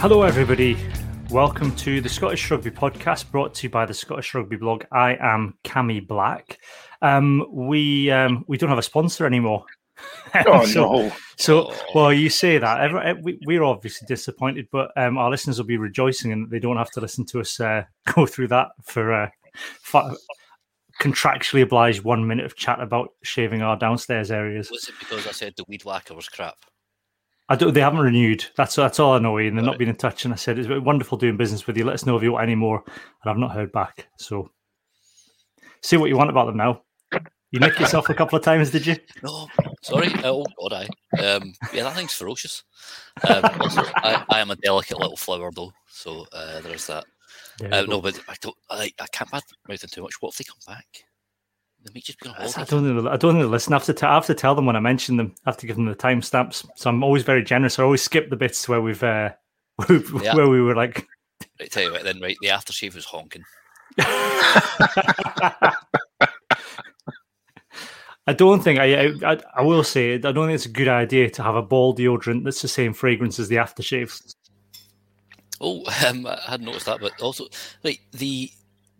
Hello, everybody. Welcome to the Scottish Rugby Podcast, brought to you by the Scottish Rugby blog. I am Cammy Black. Um, we um, we don't have a sponsor anymore. Oh so, no! So, well, you say that Every, eh, we, we're obviously disappointed, but um, our listeners will be rejoicing, and they don't have to listen to us uh, go through that for uh, fa- contractually obliged one minute of chat about shaving our downstairs areas. Was it because I said the weed whacker was crap? I don't. They haven't renewed. That's that's all I know, Iain. They're not Right. been in touch, and I said it's wonderful doing business with you. Let us know if you want any more, and I've not heard back. So, see what you want about them now. You nicked yourself a couple of times, did you? No, sorry. Oh God, I. Um, yeah, that thing's ferocious. Um, also, I, I am a delicate little flower, though, so uh, there's that. Uh, no, but I don't. I, I can't bad mouth them too much. What if they come back? They might just be on I don't they'll- I don't they'll Listen, I have to. T- I have to tell them when I mention them. I have to give them the timestamps. So I'm always very generous. I always skip the bits where we've uh, Yeah. where we were like. Right, tell you what, then right, the aftershave was honking. I don't think I, I. I will say I don't think it's a good idea to have a ball deodorant that's the same fragrance as the aftershave. Oh, um, I hadn't noticed that, but also, like the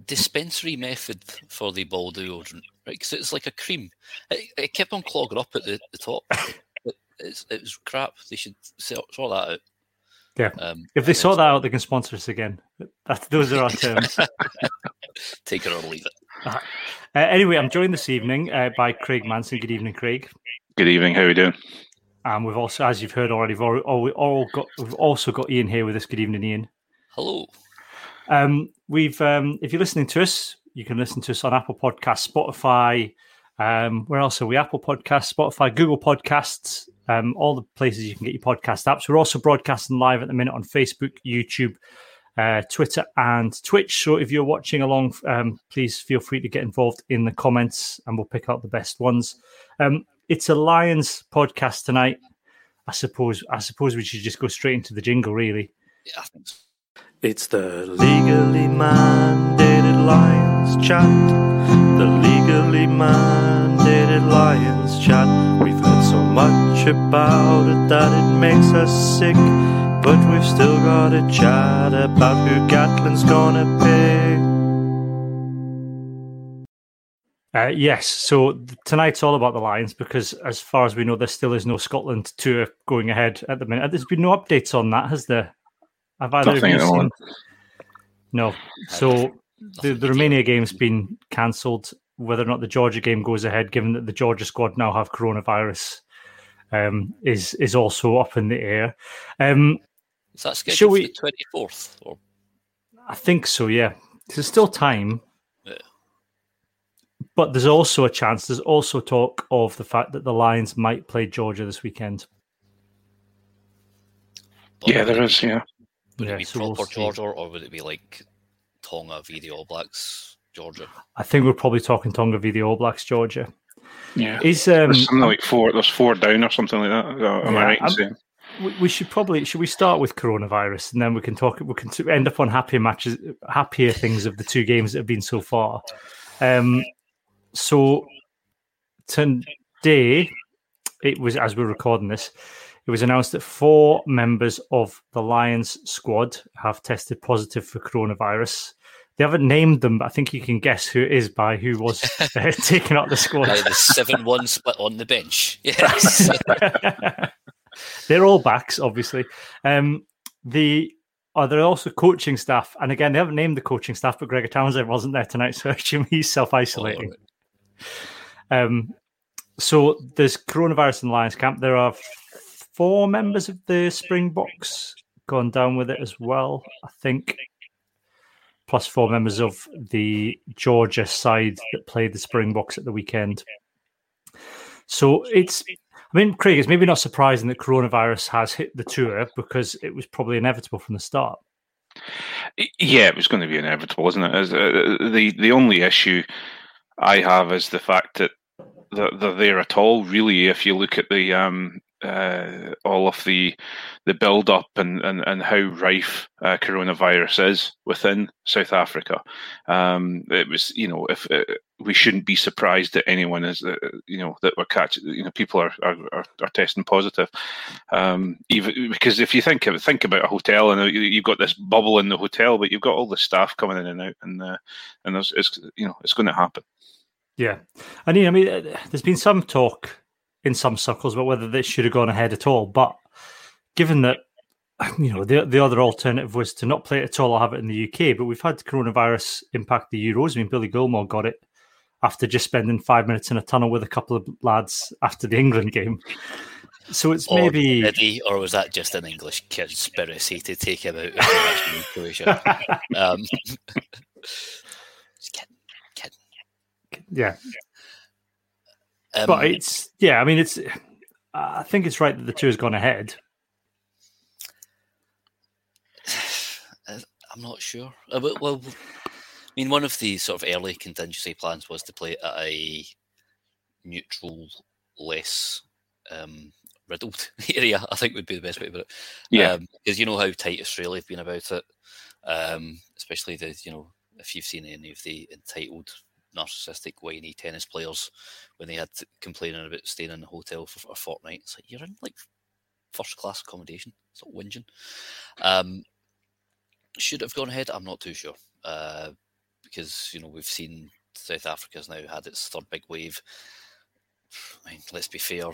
dispensary method for the ball deodorant, right? Because it's like a cream. It, it kept on clogging up at the, the top. It, it's, it was crap. They should sort, sort that out. Yeah. Um, If they and sort that out, they can sponsor us again. That, those are our terms. uh, take it or leave it. anyway, I'm joined this evening uh, by Craig Manson. Good evening, Craig. Good evening. How are we doing? And we've also, as you've heard already, we've, all, all, we all got, we've also got Iain here with us. Good evening, Iain. Hello. Um, we've, um, if you're listening to us, you can listen to us on Apple Podcasts, Spotify. Um, where else are we? Apple Podcasts, Spotify, Google Podcasts, um, all the places you can get your podcast apps. We're also broadcasting live at the minute on Facebook, YouTube, uh, Twitter, and Twitch. So if you're watching along, um, please feel free to get involved in the comments, and we'll pick out the best ones. Um, it's a Lions podcast tonight. I suppose. I suppose we should just go straight into the jingle, really. Yeah, I think so. It's the legally mandated Lions chat. The legally mandated Lions chat. We've heard so much about it that it makes us sick. But we've still got to chat about who Gatland's gonna pick. Uh, yes, so tonight's all about the Lions because, as far as we know, there still is no Scotland tour going ahead at the minute. There's been no updates on that, has there? Have either of Nothing you at the seen? moment. No. So the, the Romania game's been cancelled. Whether or not the Georgia game goes ahead, given that the Georgia squad now have coronavirus, um, is is also up in the air. Um, Is that scheduled Shall for we- the twenty fourth? Or I think so. Yeah, there's still time. Yeah. But there's also a chance. There's also talk of the fact that the Lions might play Georgia this weekend. or Yeah, would there it is. be- Yeah. Would Yeah, it be so we'll proper. Georgia, or would it be like Tonga v the All Blacks, Georgia? I think we're probably talking Tonga v the All Blacks, Georgia. Yeah. Is um, There's something like four. There's four down or something like that. Am Yeah, I right in I'm- we, we should probably should we start with coronavirus and then we can talk. We can end up on happier matches, happier things of the two games that have been so far. Um, so today, it was as we're recording this, it was announced that four members of the Lions squad have tested positive for coronavirus. They haven't named them, but I think you can guess who it is by who was uh, taken out the squad. By the seven one split on the bench. Yes. They're all backs, obviously. Um, the are there also coaching staff? And again, they haven't named the coaching staff, but Gregor Townsend wasn't there tonight, so I assume he's self isolating. Um, so there's coronavirus in the Lions camp. There are four members of the Springboks gone down with it as well, I think. Plus four members of the Georgia side that played the Springboks at the weekend. So it's, I mean, Craig, it's maybe not surprising that coronavirus has hit the tour because it was probably inevitable from the start. Yeah, it was going to be inevitable, wasn't it? Uh, the the only issue I have is the fact that they're, they're there at all. Really, if you look at the um, uh, all of the the build up and, and, and how rife uh, coronavirus is within South Africa. Um, it was, you know, if uh, we shouldn't be surprised that anyone is, uh, you know, that we're catching, you know, people are are, are, are testing positive. Um, even because if you think of think about a hotel and you've got this bubble in the hotel, but you've got all the staff coming in and out, and uh, and there's, it's you know it's going to happen. Yeah, I mean, I mean, uh, there's been some talk in some circles about whether this should have gone ahead at all. But given that, you know, the the other alternative was to not play it at all or have it in the UK. But we've had coronavirus impact the Euros. I mean, Billy Gilmour got it after just spending five minutes in a tunnel with a couple of lads after the England game. So it's Or maybe he, or was that just an English conspiracy to take him out of Croatia? Um, just kidding, kidding. yeah. Um, But it's yeah. I mean, it's. I think it's right that the two has gone ahead. I'm not sure. Uh, well, I mean, one of the sort of early contingency plans was to play at a neutral, less um, riddled area. I think would be the best way to put it. Yeah. because you know how tight Australia have been about it, um, especially the you know if you've seen any of the entitled narcissistic whiny tennis players when they had to complaining about staying in a hotel for a fortnight. It's like you're in like first class accommodation. It's not whinging. Um, should have gone ahead. I'm not too sure uh, because you know we've seen South Africa's now had its third big wave. I mean, let's be fair.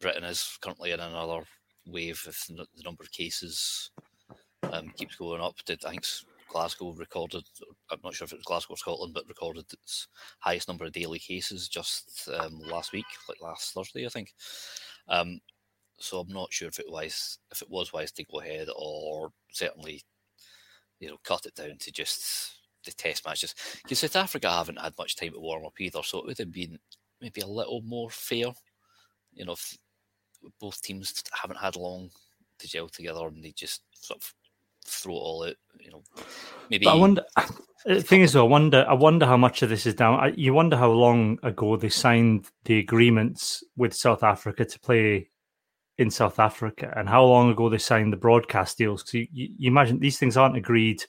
Britain is currently in another wave if the number of cases um, keeps going up. Did I think Glasgow recorded? I'm not sure if it was Glasgow or Scotland, but recorded its highest number of daily cases just um, last week, like last Thursday, I think. Um, so I'm not sure if it was if it was wise to go ahead or certainly, you know, cut it down to just the test matches. Because South Africa haven't had much time to warm up either, so it would have been maybe a little more fair. You know, if both teams haven't had long to gel together and they just sort of throw it all out. You know, maybe But I wonder. The thing is, though, I wonder. I wonder how much of this is down. I, you wonder how long ago they signed the agreements with South Africa to play in South Africa, and how long ago they signed the broadcast deals. Because you, you, you imagine these things aren't agreed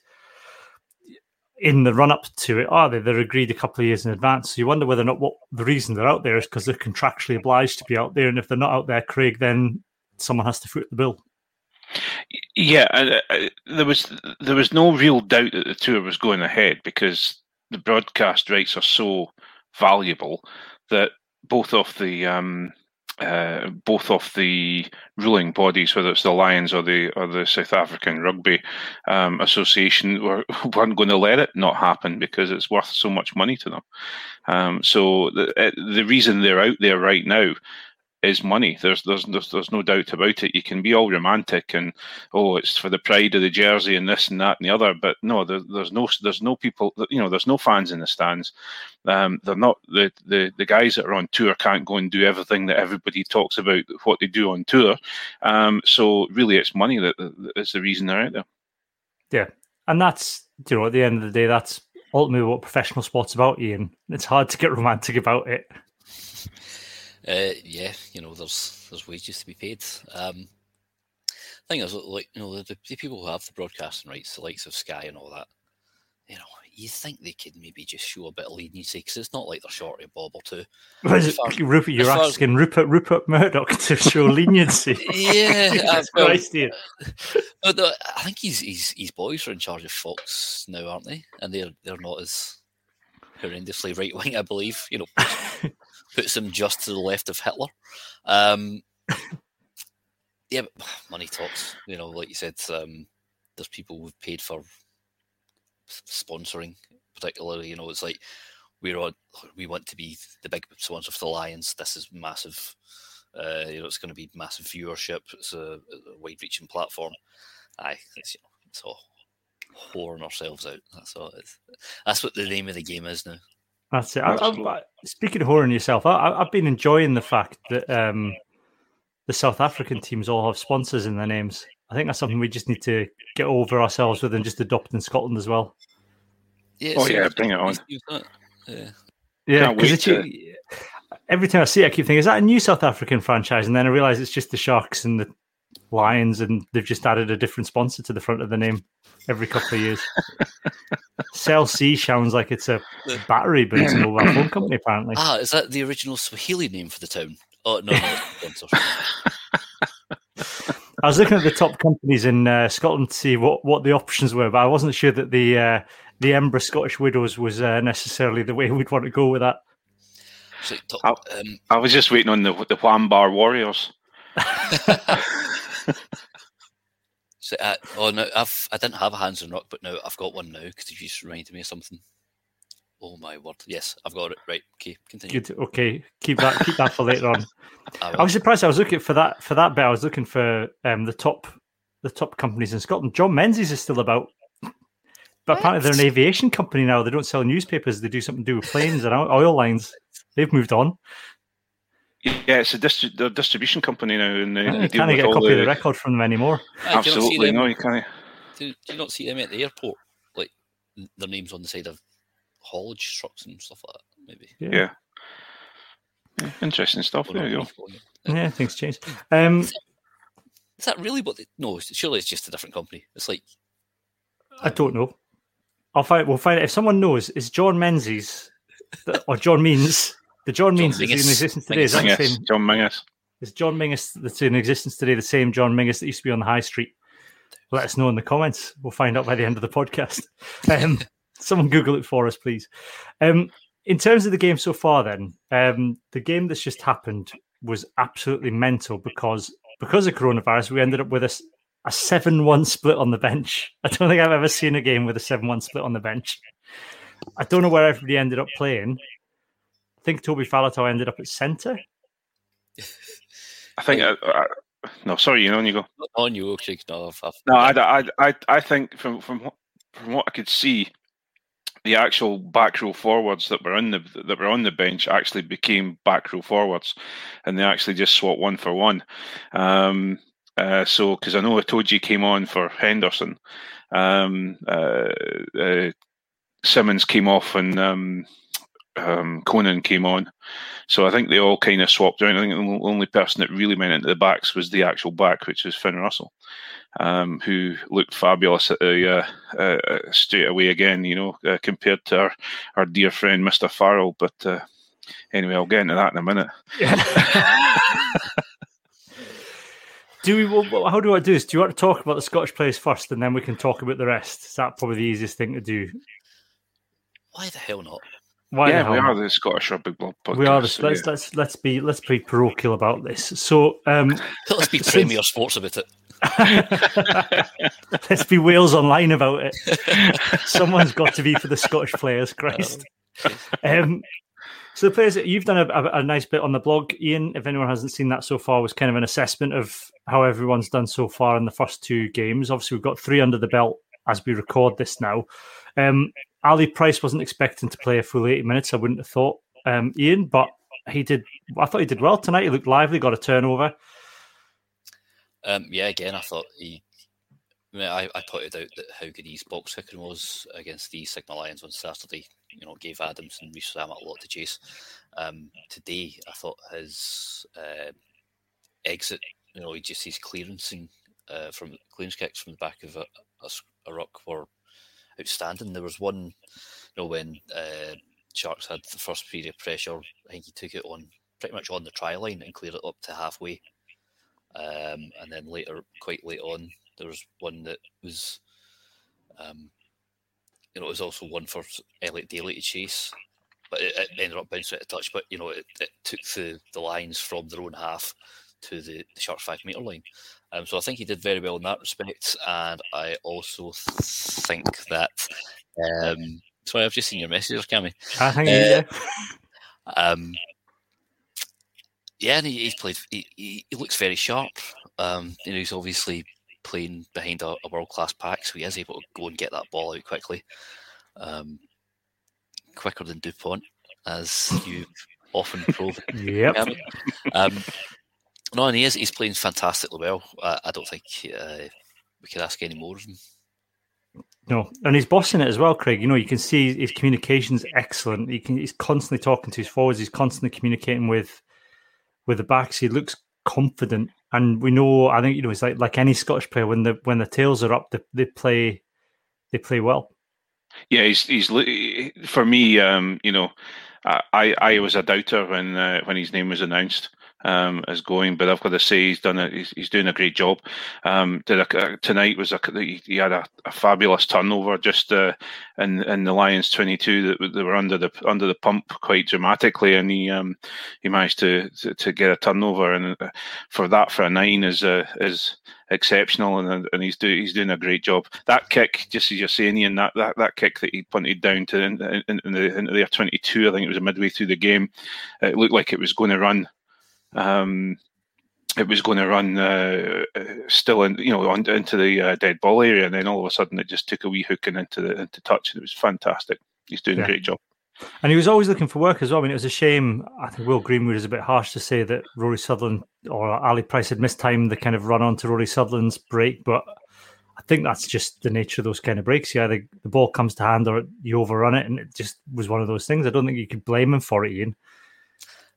in the run up to it, are they? They're agreed a couple of years in advance. So you wonder whether or not what the reason they're out there is because they're contractually obliged to be out there, and if they're not out there, Craig, then someone has to foot the bill. Yeah, and uh, there was there was no real doubt that the tour was going ahead because the broadcast rights are so valuable that both of the um, uh, both of the ruling bodies, whether it's the Lions or the or the South African Rugby um, Association, were, weren't going to let it not happen because it's worth so much money to them. Um, so the uh, the reason they're out there right now is money. There's, there's there's there's no doubt about it. You can be all romantic and oh, it's for the pride of the jersey and this and that and the other, but no, there, there's no there's no people. You know, there's no fans in the stands. Um, they're not the, the the guys that are on tour can't go and do everything that everybody talks about what they do on tour. Um, so really, it's money that, that is the reason they're out there. Yeah, and that's you know at the end of the day, that's ultimately what professional sports about, Iain. It's hard to get romantic about it. Uh, yeah, you know, there's there's wages to be paid. Um, thing is, like you know, the, the people who have the broadcasting rights, the likes of Sky and all that, you know, you think they could maybe just show a bit of leniency because it's not like they're short of bob or two. What is As it, far- Rupert, you're as far as- asking Rupert Rupert Murdoch to show leniency. Yeah, uh, well, Christ, Iain. But the, I think his, his his boys are in charge of Fox now, aren't they? And they're they're not as horrendously right wing, I believe. You know, puts, him just to the left of Hitler. Um, yeah, money talks. You know, like you said, um, there's people who've paid for sponsoring, particularly. You know, it's like we're on. We want to be the big sponsor for the Lions. This is massive. Uh, you know, it's going to be massive viewership. It's a, a wide-reaching platform. Aye, it's, you know, it's all whoring ourselves out. That's all. It's, that's what the name of the game is now. That's it. I, I, speaking of whoring yourself, I, I- I've been enjoying the fact that um, the South African teams all have sponsors in their names. I think that's something we just need to get over ourselves with and just adopt in Scotland as well. Yeah, Oh, so yeah, bring it on. it's- it's not- Yeah. Yeah, Can't because wait it's to- every time I see it, I keep thinking, is that a new South African franchise? And then I realize it's just the Sharks and the Lions, and they've just added a different sponsor to the front of the name every couple of years. Cell C sounds like it's a battery, but it's a mobile phone company, apparently. Ah, is that the original Swahili name for the town? Oh no, no, no. I was looking at the top companies in uh, Scotland to see what, what the options were, but I wasn't sure that the uh, the Embra Scottish Widows was uh, necessarily the way we'd want to go with that. It's top- Oh. um, I was just waiting on the the Whambar Warriors. so, uh, oh no, I've I didn't have a hands on rock, but now I've got one now because you just reminded me of something. Oh my word! Yes, I've got it. Right, okay, continue. Good. Okay, keep that keep that for later on. I I was surprised. I was looking for that for that bit. I was looking for um, the top the top companies in Scotland. John Menzies is still about, but apparently they're an aviation company now. They don't sell newspapers. They do something to do with planes and oil oil lines. They've moved on. Yeah, it's a distri- they're distribution company now, and they, You can't get a all copy of the the. record from them anymore. Ah, do you Absolutely, them- no, you can't. Do, do you not see them at the airport? Like n- their names on the side of haulage trucks and stuff like that. Maybe. Yeah. Yeah, Interesting stuff. Or There you go. Yeah, things change. Um, Is that really what? They, no, surely it's just a different company. It's like I don't know. I'll find. We'll find. If someone knows, is John Menzies or John Means the John John Means that's in existence today? Is that the same? John Mingus. Is John Mingus that's in existence today the same John Mingus that used to be on the high street? Let us know in the comments. We'll find out by the end of the podcast. Um, someone Google it for us, please. Um, in terms of the game so far, then um, the game that's just happened was absolutely mental because because of coronavirus, we ended up with a seven-one split on the bench. I don't think I've ever seen a game with a seven-one split on the bench. I don't know where everybody ended up playing. I think Toby Faletau ended up at centre. I think. I, I, no, sorry, you know, when you go. on you, okay? No, I've, I've, No, I, I, I, I think from from what, from what I could see, the actual back row forwards that were on the that were on the bench actually became back row forwards, and they actually just swapped one for one. Um, uh, so because I know Itoje came on for Henderson, um, uh, uh, Simmonds came off and um, um, Conan came on. So I think they all kind of swapped around. I think the only person that really went into the backs was the actual back, which was Finn Russell, um, who looked fabulous at the, uh, uh, uh, straight away again, you know, uh, compared to our, our dear friend Mr. Farrell. But uh, anyway, I'll get into that in a minute. do we? well, How do I do this? Do you want to talk about the Scottish players first, and then we can talk about the rest? Is that probably the easiest thing to do? why the hell not? Why yeah, we are the Scottish Rugby Blog podcast. We are. The, so let's yeah. let's let's be let's be parochial about this. So um, Let's be Since- Premier Sports about it. let's be Wales online about it. Someone's got to be for the Scottish players. Christ. Um, so the players, you've done a, a, a nice bit on the blog, Iain. If anyone hasn't seen that so far, was kind of an assessment of how everyone's done so far in the first two games. Obviously, we've got three under the belt as we record this now. Um, Ali Price wasn't expecting to play a full eighty minutes. I wouldn't have thought, um, Iain, but he did. I thought he did well tonight. He looked lively, got a turnover. Um, yeah, again, I thought he. I, mean, I, I pointed out that how good his box kicking was against the Sigma Lions on Saturday. You know, gave Adams and Rees-Zammit a lot to chase. Um, today, I thought his uh, exit, you know, he just his clearancing uh, from clearance kicks from the back of a ruck were outstanding. There was one, you know, when uh, Sharks had the first period of pressure, I think he took it on pretty much on the try line and cleared it up to halfway. Um, and then later, quite late on, there was one that was, um, you know, it was also one for Elliot Daly to chase, but it, it ended up bouncing out of touch. But you know, it, it took the, the lines from their own half to the, the Sharks five meter line. Um, so I think he did very well in that respect, and I also think that. Um, sorry, I've just seen your message, Cammy. I think. Uh, yeah. Um, yeah, and he, he's played. He, he, looks very sharp. Um, you know, he's obviously playing behind a, a world class pack, so he is able to go and get that ball out quickly, um, quicker than Dupont, as you often probe. Yep. Um, no, and he is. He's playing fantastically well. I, I don't think uh, we could ask any more of him. No, and he's bossing it as well, Craig. You know, you can see his communication's excellent. He can, he's constantly talking to his forwards. He's constantly communicating with with the backs. He looks confident, and we know. I think you know, it's like like any Scottish player when the when the tails are up, they, they play they play well. Yeah, he's he's for me. Um, you know, I I was a doubter when uh, when his name was announced um, is going. But I've got to say he's done it. He's, he's doing a great job. Um, a, tonight was a he had a, a fabulous turnover just uh, in in the Lions twenty two that they were under the under the pump quite dramatically, and he um, he managed to, to, to get a turnover, and uh, for that for a nine is uh, is exceptional, and and he's doing he's doing a great job. That kick, just as you're saying, Iain, that, that, that kick that he punted down to in, in, in the into their 22, I think it was midway through the game. It looked like it was going to run um, it was going to run uh, still in, you know, on, into the uh, dead ball area, and then all of a sudden it just took a wee hook and into the into touch, and it was fantastic. He's doing yeah. a great job. And he was always looking for work as well. I mean, it was a shame. I think Will Greenwood is a bit harsh to say that Rory Sutherland or Ali Price had missed time the kind of run on to Rory Sutherland's break, but I think that's just the nature of those kind of breaks. Yeah, the, the ball comes to hand or you overrun it, and it just was one of those things. I don't think you could blame him for it, Iain.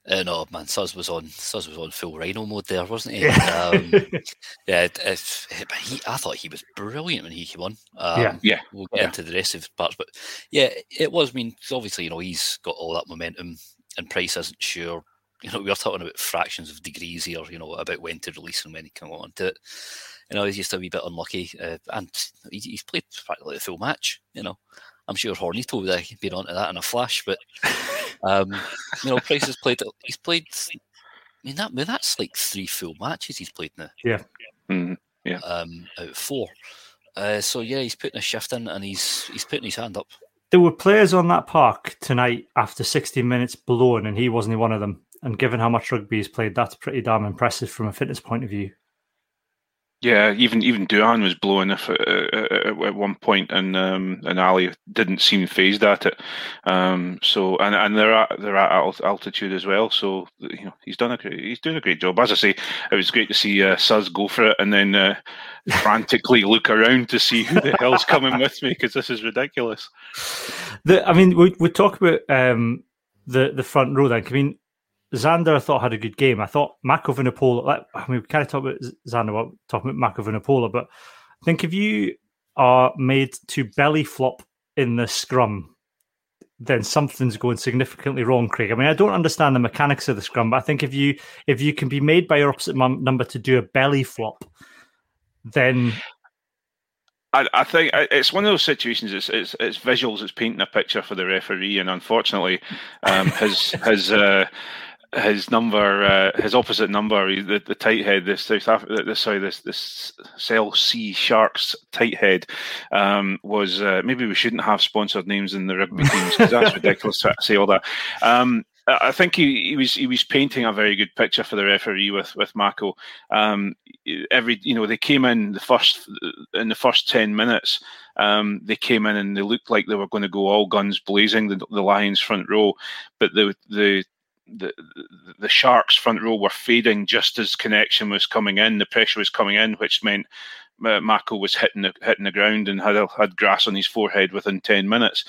Uh, no, man, Suz was on Suz was on full rhino mode there, wasn't he? um, yeah, if, he, I thought he was brilliant when he came on. Um, yeah, yeah. We'll get yeah. into the rest of the parts, but yeah, it was. I mean, obviously, you know, he's got all that momentum, and Price isn't sure. You know, we are talking about fractions of degrees here. You know, about when to release and when he can go on to it. You know, he's just a wee bit unlucky, uh, and he, he's played practically the full match. You know, I'm sure Hornito would have been onto that in a flash, but um, you know, Price has played. He's played. I mean, that I mean, that's like three full matches he's played now. Yeah, mm-hmm. yeah. Um, out of four. Uh, so yeah, he's putting a shift in, and he's he's putting his hand up. There were players on that park tonight after 60 minutes blown, and he wasn't one of them. And given how much rugby he's played, that's pretty damn impressive from a fitness point of view. Yeah, even even Duhan was blowing if, uh, uh, at one point, and um, and Ali didn't seem phased at it. Um, so and and they're at they're at altitude as well. So you know he's done a great, he's doing a great job. As I say, it was great to see uh, Suz go for it, and then uh, frantically look around to see who the hell's coming with me because this is ridiculous. The, I mean, we we talk about um, the the front row. Then, I mean, Zander, I thought had a good game. I thought Mako Vunipola. I mean, we kind of talk about Zander, about talking about Mako Vunipola, but I think if you are made to belly flop in the scrum, then something's going significantly wrong, Craig. I mean, I don't understand the mechanics of the scrum, but I think if you if you can be made by your opposite number to do a belly flop, then I, I, think it's one of those situations. It's, it's, it's visuals. It's painting a picture for the referee, and unfortunately, um, his his uh, his number, uh, his opposite number, the, the tight head, the South Africa, sorry, this this Cell C Sharks tight head, um, was uh, maybe we shouldn't have sponsored names in the rugby teams because that's ridiculous to say all that. Um, I think he, he was he was painting a very good picture for the referee with with Mako. Um, every you know they came in the first in the first ten minutes. Um, they came in and they looked like they were going to go all guns blazing the, the Lions front row, but the the the the Sharks front row were fading just as connection was coming in. The pressure was coming in, which meant Mako was hitting the hitting the ground and had had grass on his forehead within ten minutes.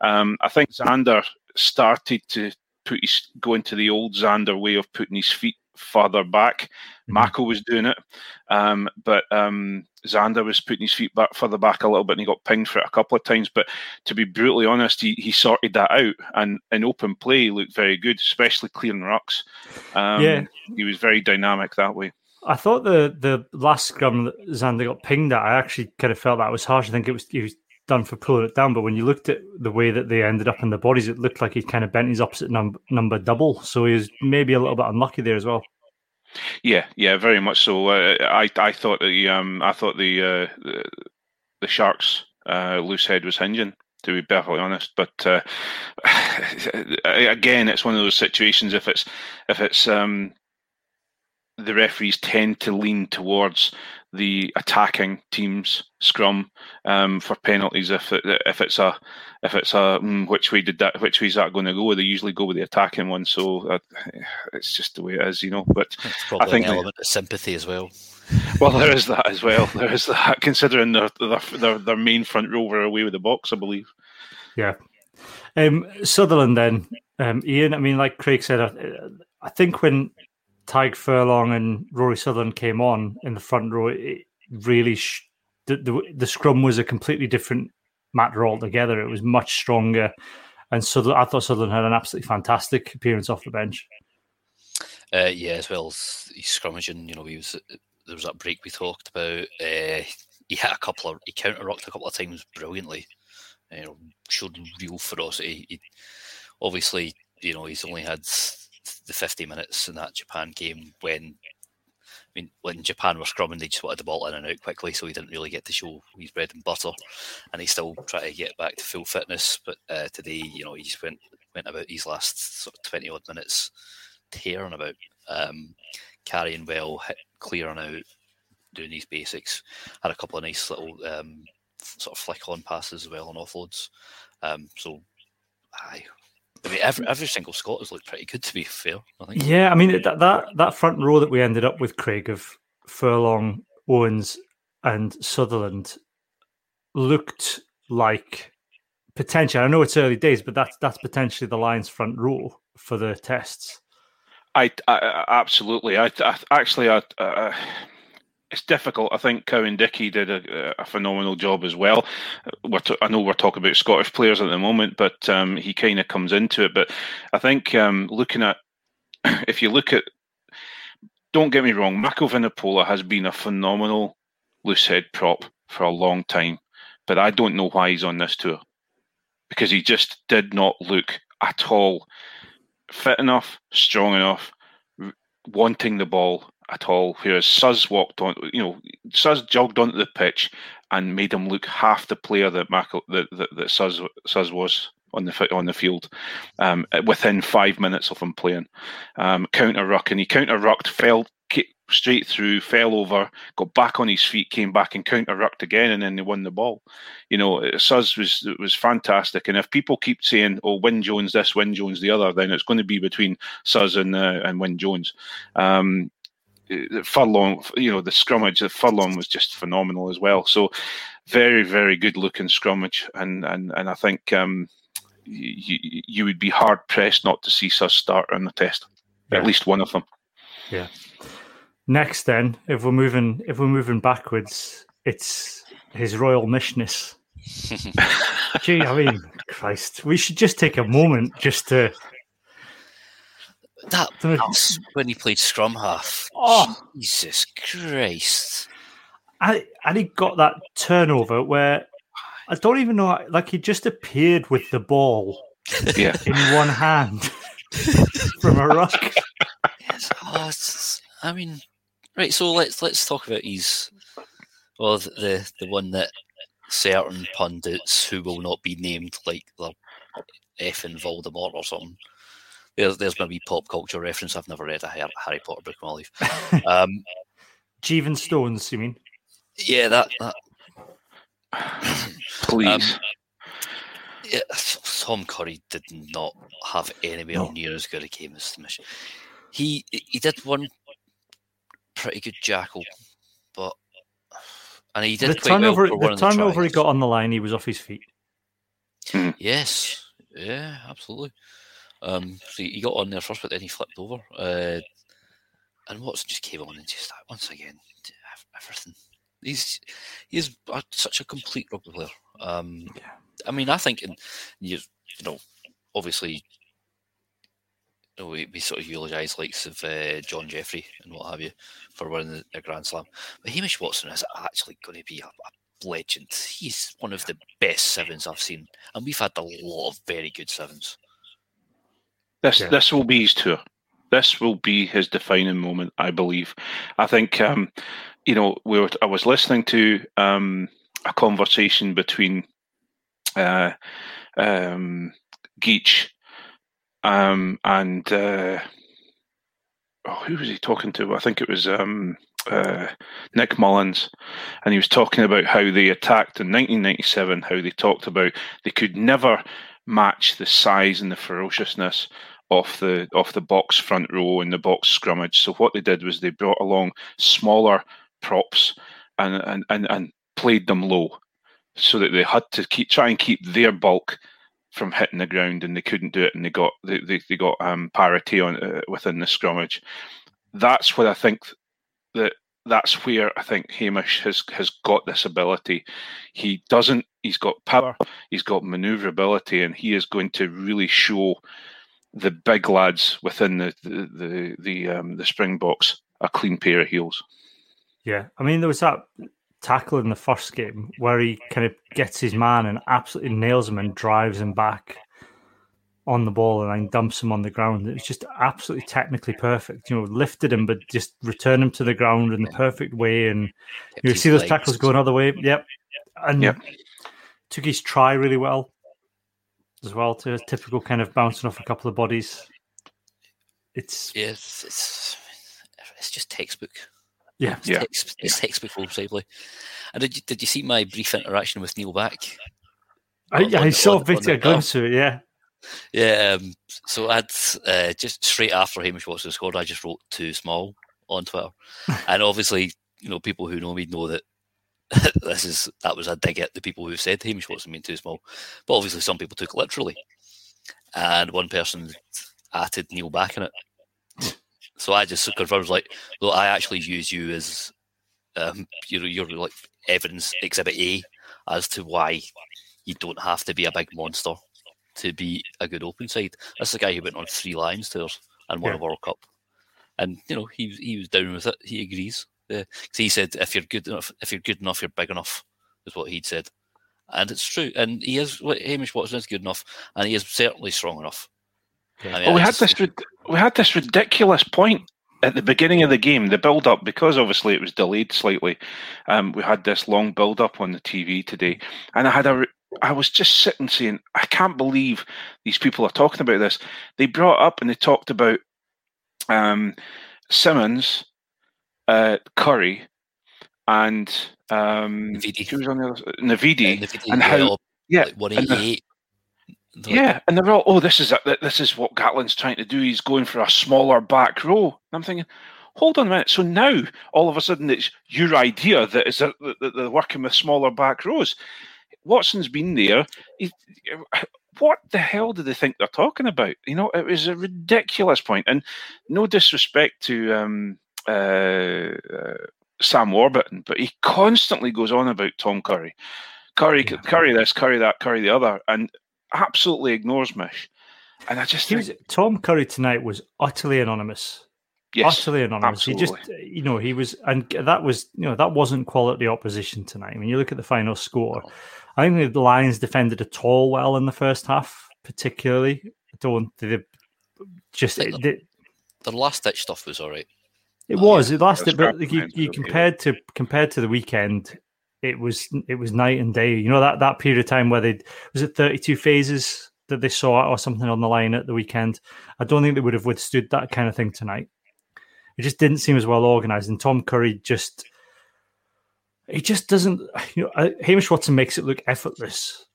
Um, I think Zander started to put his go into the old Zander way of putting his feet further back. Mm-hmm. Mako was doing it, um, but um, Zander was putting his feet back further back a little bit, and he got pinged for it a couple of times. But to be brutally honest, he, he sorted that out, and in open play, he looked very good, especially clearing rucks. Um, yeah, he was very dynamic that way. I thought the the last scrum that Zander got pinged at, I actually kind of felt that was harsh. I think it was he was done for pulling it down, but when you looked at the way that they ended up in the bodies, it looked like he kind of bent his opposite num- number double. So he was maybe a little bit unlucky there as well. Yeah, yeah, very much so. Uh, I I thought the um I thought the uh, the, the Sharks uh, loose head was hinging. To be perfectly honest, but uh, again, it's one of those situations. If it's if it's um, the referees tend to lean towards the attacking team's scrum um, for penalties if it, if it's a if it's a mm, which way did that which way is that going to go? They usually go with the attacking one, so uh, it's just the way it is, you know. But I think an element of sympathy as well. Well, there is that as well. There is that, considering their their, their, their main front row were away with the Boks, I believe. Yeah. Um, Sutherland, then, um, Iain, I mean, like Craig said, I, I think when Tadhg Furlong and Rory Sutherland came on in the front row, it really sh- the, the, the scrum was a completely different matter altogether. It was much stronger, and Sutherland, I thought Sutherland had an absolutely fantastic appearance off the bench. Uh, yeah, as well as scrummaging. You know, he was there was that break we talked about. Uh, he hit a couple of he counter rucked a couple of times brilliantly. You know, showed real ferocity. He, obviously, you know, he's only had the 50 minutes in that Japan game when I mean, when Japan were scrumming, they just wanted the ball in and out quickly, so he didn't really get to show his bread and butter, and he still tried to get back to full fitness. But uh, today, you know, he just went went about these last sort of twenty odd minutes tearing about, um, carrying well, hit, clearing out, doing these basics. Had a couple of nice little um, sort of flick on passes as well on offloads. Um, so, aye, I mean, every, every single Scot has looked pretty good, to be fair. I think. Yeah, I mean that that that front row that we ended up with, Craig of Furlong, Owens, and Sutherland looked like potentially. I know it's early days, but that's that's potentially the Lions' front row for the tests. I, I absolutely. I, I actually, I, uh, it's difficult. I think Cowan-Dickie did a, a, phenomenal job as well. T- I know we're talking about Scottish players at the moment, but um, he kind of comes into it. But I think um, looking at, if you look at, don't get me wrong, Mako Vunipola has been a phenomenal loose head prop for a long time, but I don't know why he's on this tour because he just did not look at all fit enough, strong enough, wanting the ball at all. Whereas Suz walked on, you know, Suz jogged onto the pitch and made him look half the player that that, that, that Suz, Suz was on the on the field um, within five minutes of him playing. Um, counter ruck and he counter rucked, fell straight through, fell over, got back on his feet, came back and counter rucked again, and then they won the ball. You know, Suz was was fantastic. And if people keep saying, "Oh, Wyn Jones this, Wyn Jones the other," then it's going to be between Suz and uh, and Wyn Jones. Um, Furlong, you know, the scrummage, the Furlong was just phenomenal as well. So, very, very good looking scrummage, and and and I think um, you you would be hard pressed not to see Suz start on the test, yeah. at least one of them. Yeah. Next, then, if we're moving, if we're moving backwards, it's His Royal Mishness. Gee, I mean, Christ, we should just take a moment just to. That, that's when he played scrum half. Oh, Jesus Christ! I, and he got that turnover where I don't even know, like he just appeared with the ball yeah. in one hand from a ruck. Yes, oh, I mean, Right, so let's let's talk about his well the the one that certain pundits who will not be named, like the effing Voldemort or something. There's there's going to be pop culture reference. I've never read a Harry Potter book in my life. Um, Jeevan Stones, you mean? Yeah, that. that. Please. Um, yeah, Tom Curry did not have anywhere no. near as good a game as the mission. He he did one pretty good jackal, but and he did the turnover. Well the turnover the he got on the line, he was off his feet. Hmm. Yes, yeah, absolutely. Um, so he got on there first, but then he flipped over. Uh, and Watson just came on and just once again everything. He's he's such a complete rugby player. Um, yeah. I mean, I think in you, you know, obviously know, we, we sort of eulogise likes of uh, John Jeffrey and what have you for winning the, the Grand Slam. But Hamish Watson is actually going to be a, a, legend. He's one of the best sevens I've seen, and we've had a lot of very good sevens. This yeah. this will be his tour. This will be his defining moment, I believe. I think um, you know we were. I was listening to um, a conversation between uh, um, Geach um, and uh, oh, who was he talking to? I think it was um, uh, Nick Mullins, and he was talking about how they attacked in 1997. How they talked about they could never match the size and the ferociousness off the off the Boks front row and the Boks scrummage. So what they did was they brought along smaller props and, and, and, and played them low so that they had to keep try and keep their bulk from hitting the ground and they couldn't do it and they got they, they, they got um, parity on uh, within the scrummage. That's where I think that that's where I think Hamish has has got this ability. He doesn't. He's got power. He's got manoeuvrability, and he is going to really show the big lads within the the the, the, um, the Springboks a clean pair of heels. Yeah, I mean there was that tackle in the first game where he kind of gets his man and absolutely nails him and drives him back on the ball and then dumps him on the ground. It was just absolutely technically perfect. You know, lifted him, but just returned him to the ground in the perfect way. And you see those legs. tackles going other way. Yep. And yep. took his try really well as well, to a typical kind of bouncing off a couple of bodies. It's yes, it's it's just textbook. Yeah, it's, yeah. Text, it's yeah. textbook full play. And did you, did you see my brief interaction with Neil Back? I, I saw a bit of glimpse of it. Yeah, yeah. Um, so I'd uh, just straight after Hamish Watson scored, I just wrote too small on Twitter, and obviously, you know, people who know me know that this is that was a dig at the people who said Hamish Watson being too small, but obviously some people took it literally, and one person added Neil Back in it. So I just confirmed like, look, I actually use you as um, you're, you're like evidence exhibit A as to why you don't have to be a big monster to be a good open side. That's the guy who went on three Lions tours and won yeah. a World Cup, and you know he he was down with it. He agrees. Uh, he said, "If you're good enough, if you're good enough, you're big enough," is what he'd said, and it's true. And he is. Hamish Watson is good enough, and he is certainly strong enough. I mean, well, we had this. We had this ridiculous point at the beginning of the game, the build up, because obviously it was delayed slightly. Um, we had this long build up on the TV today, and I had a. I was just sitting saying, I can't believe these people are talking about this. They brought up and they talked about um, Simmonds, uh, Curry, and um, Navidi. who was on the other Navidi, yeah, Navidi and how yeah, like 188 yeah, and they're all, oh, this is a, this is what Gatland's trying to do. He's going for a smaller back row. And I'm thinking, hold on a minute. So now all of a sudden it's your idea that is that they're working with smaller back rows. Watson's been there. He, what the hell do they think they're talking about? You know, it was a ridiculous point. point, and no disrespect to um, uh, uh, Sam Warburton, but he constantly goes on about Tom Curry. Curry, yeah. Curry this, Curry that, Curry the other, and absolutely ignores Mish. And I just think... was, Tom Curry tonight was utterly anonymous. Yes, utterly anonymous. Absolutely. He just, you know, he was, and that was, you know, that wasn't quality opposition tonight. I mean, you look at the final score. I think the Lions defended at all well in the first half, particularly. I don't. They just the, the last ditch stuff was all right. It was. It lasted, but you, you compared to compared to the weekend, it was it was night and day. You know that that period of time where they was it thirty two phases that they saw or something on the line at the weekend. I don't think they would have withstood that kind of thing tonight. It just didn't seem as well organized, and Tom Curry just he just doesn't. You know, uh, Hamish Watson makes it look effortless.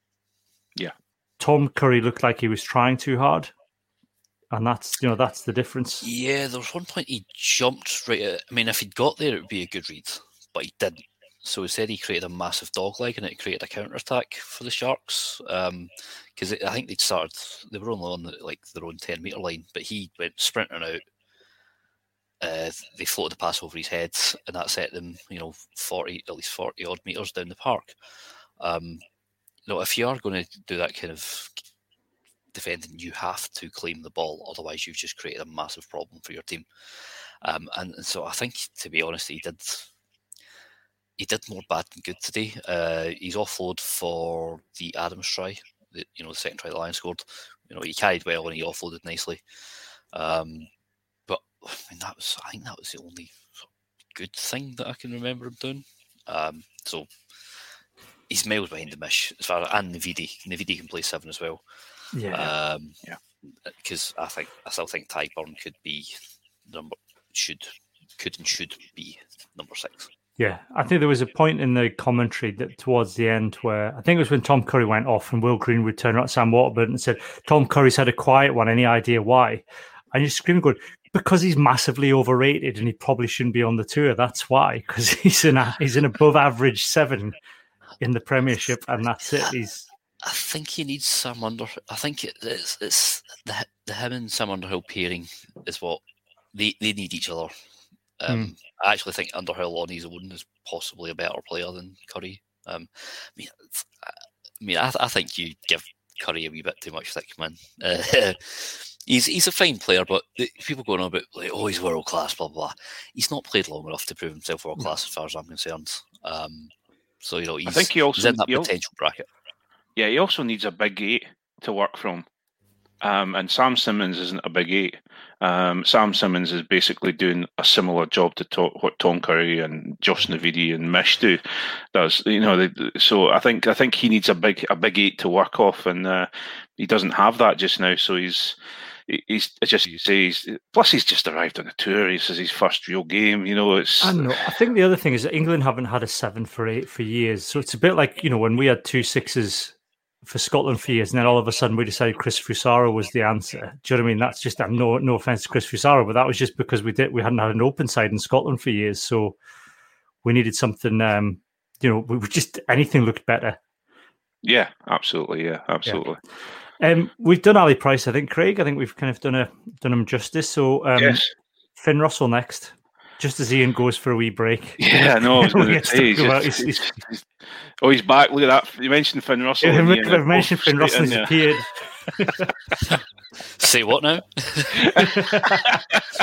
Yeah, Tom Curry looked like he was trying too hard, and that's you know that's the difference. Yeah, there was one point he jumped right. At, I mean, if he'd got there, it would be a good read, but he didn't. So he said he created a massive dog leg and it created a counter attack for the Sharks. Because um, I think they'd started, they were only on the, like their own 10 metre line, but he went sprinting out. Uh, they floated the pass over his head, and that set them, you know, 40, at least 40 odd metres down the park. Um, you know, if you are going to do that kind of defending, you have to claim the ball, otherwise, you've just created a massive problem for your team. Um, and, and, so I think, to be honest, he did he did more bad than good today. Uh, he's offload for the Adams try, the, you know, the second try the Lions scored. You know, he carried well and he offloaded nicely. Um, but I mean, that was I think that was the only good thing that I can remember him doing. Um, so he's miles behind the Mish as far as, and Navidi. Navidi can play seven as well. Yeah, um, yeah. Because I think I still think Tyburn could be number should could and should be number six. Yeah, I think there was a point in the commentary that towards the end where I think it was when Tom Curry went off and Will Greenwood turned around Sam Warburton and said, Tom Curry's had a quiet one. Any idea why? And you're screaming, going, because he's massively overrated and he probably shouldn't be on the tour. That's why, because he's in he's an above average seven in the Premiership, and that's it. He's I think he needs some under. I think it, it's it's the the him and Sam Underhill pairing is what they they need each other. Um, I actually think Underhill on his own is possibly a better player than Curry. Um, I mean, I mean, I, I think you give Curry a wee bit too much thick man. Uh, he's he's a fine player, but the, people going on about like, oh, he's world class, blah blah. blah. He's not played long enough to prove himself world class, as far as I'm concerned. Um, so you know, he's, I think he he's also in that potential bracket. Yeah he also needs a big eight to work from. Um, and Sam Simmonds isn't a big eight. Um, Sam Simmonds is basically doing a similar job to to- what Tom Curry and Josh Navidi and Mish do. Does you know? So I think I think he needs a big a big eight to work off, and uh, he doesn't have that just now. So he's he's it's just you say he's plus he's just arrived on the tour. This is his first real game. You know, it's I know. I think the other thing is that England haven't had a seven for eight for years. So it's a bit like, you know, when we had two sixes for Scotland for years, and then all of a sudden we decided Chris Fusaro was the answer. Do you know what I mean? That's just and no no offense to Chris Fusaro, but that was just because we did we hadn't had an open side in Scotland for years. So we needed something um, you know, we just anything looked better. yeah, absolutely, yeah, absolutely. Um, we've done Ali Price, I think, Craig. I think we've kind of done a done him justice. So um, yes, Finn Russell next, just as Iain goes for a wee break. yeah, no, I was going to to say. he's just- his- he's- he's- oh, he's back. Look at that. You mentioned Finn Russell. Yeah, and I've Iain mentioned Finn Russell in appeared. Say what now?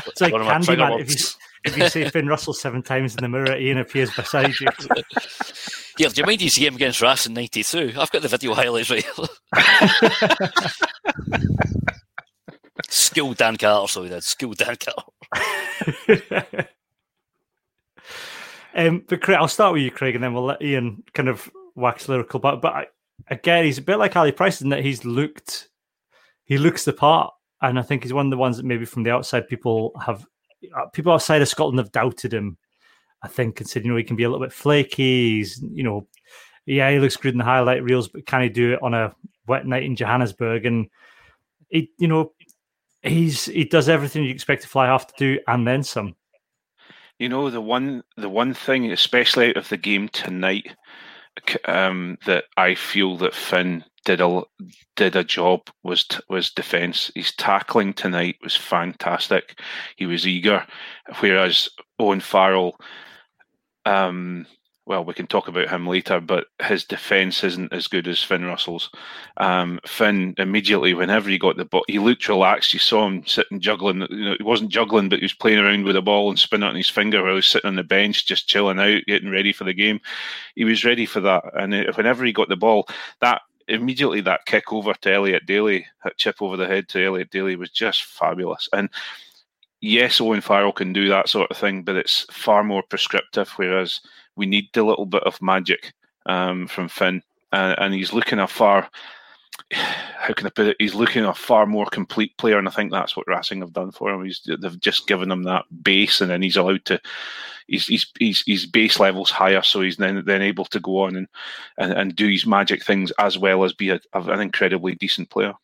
It's like One of my trigger Candyman. If you, words. if you say Finn Russell seven times in the mirror, Iain appears beside you. Yeah, do you mind his game against Ras in '92? I've got the video highlights right here. School Dan Carter, so he did. School Dan Carter. Um, but Craig, I'll start with you, Craig, and then we'll let Iain kind of wax lyrical. But but I, again, he's a bit like Ali Price in that he's looked, he looks the part, and I think he's one of the ones that maybe from the outside people have, uh, people outside of Scotland have doubted him. I think and said, you know, he can be a little bit flaky. He's, you know, yeah, he looks good in the highlight reels, but can he do it on a wet night in Johannesburg? And he, you know, he's he does everything you expect a fly half to do, and then some. You know the one the one thing, especially out of the game tonight, um, that I feel that Finn did a did a job was t- was defense. His tackling tonight was fantastic. He was eager, whereas Owen Farrell. Um, well, we can talk about him later, but his defence isn't as good as Finn Russell's. Um, Finn immediately, whenever he got the ball, he looked relaxed. You saw him sitting juggling. You know, he wasn't juggling, but he was playing around with the ball and spinning it on his finger while he was sitting on the bench, just chilling out, getting ready for the game. He was ready for that, and uh, whenever he got the ball, that immediately that kick over to Elliot Daly, that chip over the head to Elliot Daly was just fabulous. And yes, Owen Farrell can do that sort of thing, but it's far more prescriptive. Whereas we need the little bit of magic um, from Finn, uh, and he's looking a far. How can I put it? He's looking a far more complete player, and I think that's what Racing have done for him. He's, they've just given him that base, and then he's allowed to. He's, he's, he's, his base levels higher, so he's then then able to go on and, and, and do his magic things as well as be a, an incredibly decent player.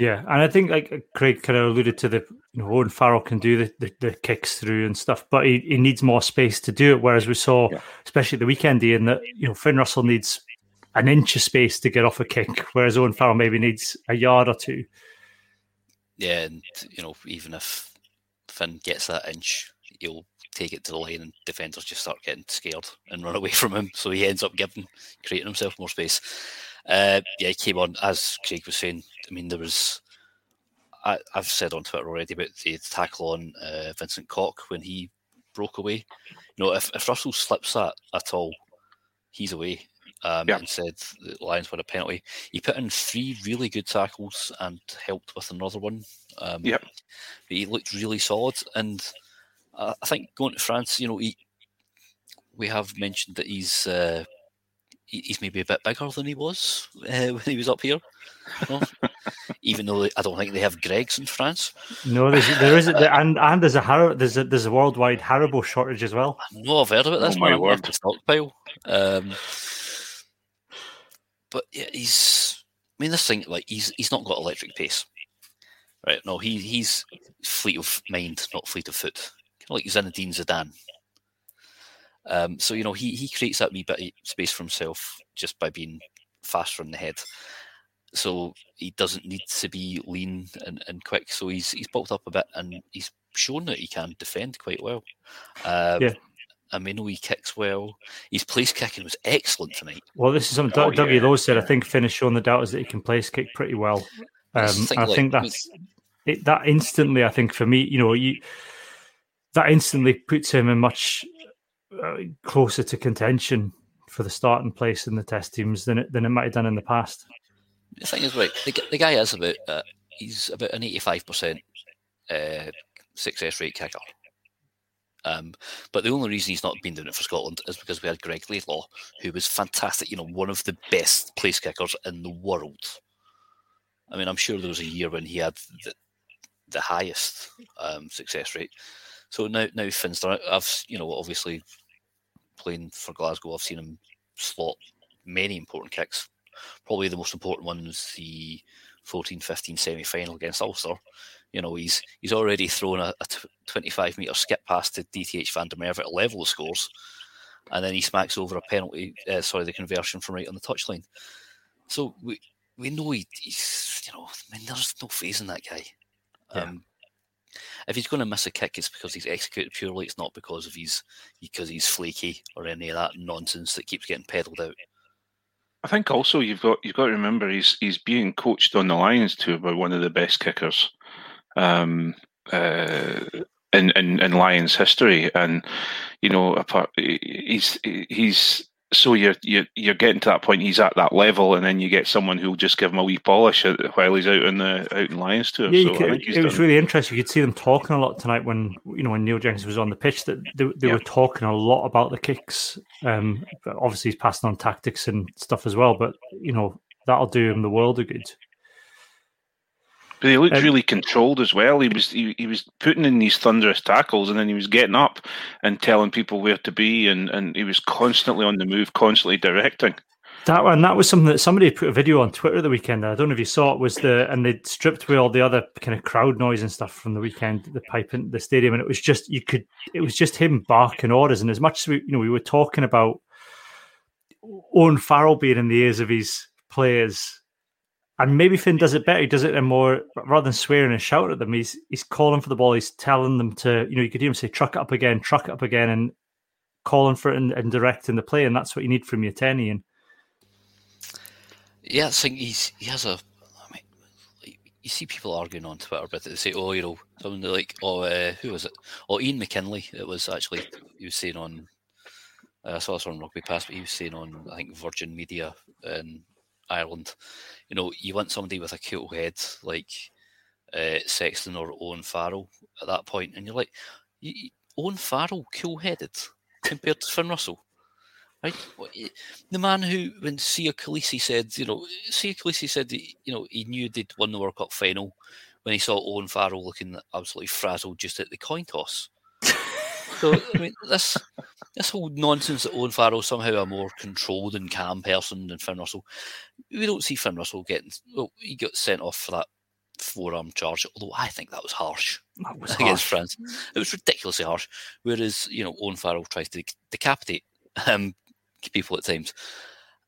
Yeah, and I think like Craig kind of alluded to the you know Owen Farrell can do the, the, the kicks through and stuff, but he, he needs more space to do it. Whereas we saw, Yeah. especially at the weekend, Iain, that you know Finn Russell needs an inch of space to get off a kick, whereas Owen Farrell maybe needs a yard or two. Yeah, and you know, even if Finn gets that inch, he'll take it to the line, and defenders just start getting scared and run away from him. So he ends up giving, creating himself more space. Uh, yeah, he came on as Craig was saying. I mean, there was. I, I've said on Twitter already about the tackle on uh, Vincent Koch when he broke away. You know, if, if Russell slips that at all, he's away. Um, Yeah. And said the Lions won a penalty. He put in three really good tackles and helped with another one. Um. But he looked really solid, and I think going to France, you know, he, we have mentioned that he's uh, he's maybe a bit bigger than he was uh, when he was up here. you know? Even though I don't think they have Greggs in France. No, there's there is and and there's a Har- there's a there's a worldwide Haribo shortage as well. No, I've heard about this. Oh, my I'm gonna have word. stockpile. Um, but yeah, he's. I mean, this thing like he's he's not got electric pace, Right? No, he he's fleet of mind, not fleet of foot. Kind of like Zinedine Zidane. Um, so you know he he creates that wee bit of space for himself just by being faster in the head. So he doesn't need to be lean and, and quick. So he's he's bulked up a bit and he's shown that he can defend quite well. Um, Yeah. And we know he kicks well. His place kicking was excellent tonight. Well, this is something Oh, Doug Dougie yeah, Lowe said. I think Finn has shown the doubters that he can place kick pretty well. Um, I like, think that it, that instantly, I think for me, you know, you that instantly puts him in much uh, closer to contention for the starting place in the test teams than it than it might have done in the past. the thing is, right, the, the guy is about uh, he's about an eighty-five percent uh, success rate kicker. Um, but the only reason he's not been doing it for Scotland is because we had Greg Laidlaw, who was fantastic. You know, one of the best place kickers in the world. I mean, I'm sure there was a year when he had the, the highest um, success rate. So now, now it. I've, you know, obviously playing for Glasgow, I've seen him slot many important kicks probably the most important one was the 14-15 semi-final against Ulster. You know, he's he's already thrown a 25 metre skip pass to DTH Van der Merwe at level of scores, and then he smacks over a penalty. Uh, sorry, the conversion from right on the touchline. So we we know he, he's you know, I mean, there's no phase in that guy. Yeah. If he's going to miss a kick, it's because he's executed purely. It's not because of he's because he's flaky or any of that nonsense that keeps getting peddled out. I think also you've got you've got to remember he's he's being coached on the Lions too by one of the best kickers um, uh, in, in in Lions history, and you know apart he's he's so you're you're you're getting to that point. He's at that level, and then you get someone who'll just give him a wee polish while he's out in the out in Lions tour. Yeah, so I could, it was done- really interesting. You could see them talking a lot tonight when you know when Neil Jenkins was on the pitch. That they, they Yeah. were talking a lot about the kicks. Um, obviously, he's passing on tactics and stuff as well. But you know that'll do him the world of good. But he looked Um, really controlled as well. He was he, he was putting in these thunderous tackles, and then he was getting up and telling people where to be, and, and he was constantly on the move, constantly directing. That one, that was something that somebody put a video on Twitter the weekend. I don't know if you saw it. Was the and they stripped away all the other kind of crowd noise and stuff from the weekend, the pipe in the stadium, and it was just you could. It was just him barking orders, and as much as we, you know, we were talking about Owen Farrell being in the ears of his players, and maybe Finn does it better. He does it in more rather than swearing and shouting at them. He's he's calling for the ball. He's telling them to, you know, you could hear him say "truck it up again, truck it up again," and calling for it and, and directing the play, and that's what you need from your tenny. And Yeah, I think he's he has a. I mean, you see people arguing on Twitter, but they say, "Oh, you know, someone like, oh, uh, who was it? Oh, Ian McKinley. It was actually he was saying on. Uh, I saw this on Rugby Pass, but he was saying on I think Virgin Media in Ireland. You know, you want somebody with a cool head like uh, Sexton or Owen Farrell at that point, and you're like, Owen Farrell, cool headed compared to Finn Russell. Right? The man who, when Siya Kolisi said, you know, Siya Kolisi said, that, you know, he knew they'd won the World Cup final when he saw Owen Farrell looking absolutely frazzled just at the coin toss. So, I mean, this this whole nonsense that Owen Farrell somehow a more controlled and calm person than Finn Russell. We don't see Finn Russell getting, well, he got sent off for that forearm charge, although I think that was harsh that was against harsh. France. It was ridiculously harsh. Whereas, you know, Owen Farrell tries to decapitate um, people at times.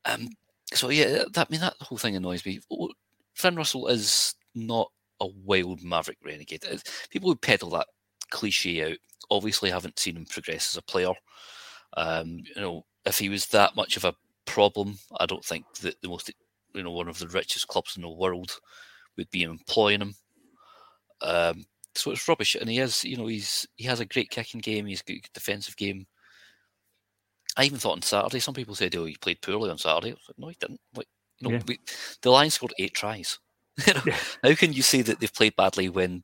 Um, so yeah, that I mean that whole thing annoys me. Oh, Finn Russell is not a wild maverick renegade. People who peddle that cliche out obviously haven't seen him progress as a player. Um, you know, if he was that much of a problem, I don't think that the most, you know, one of the richest clubs in the world would be employing him. Um, so it's rubbish, and he is, you know, he's he has a great kicking game. He's got a good defensive game. I even thought on Saturday, some people said, "Oh, he played poorly on Saturday." Like, no, he didn't. Like, you know, Yeah. we, the Lions scored eight tries. You know, Yeah. How can you say that they've played badly when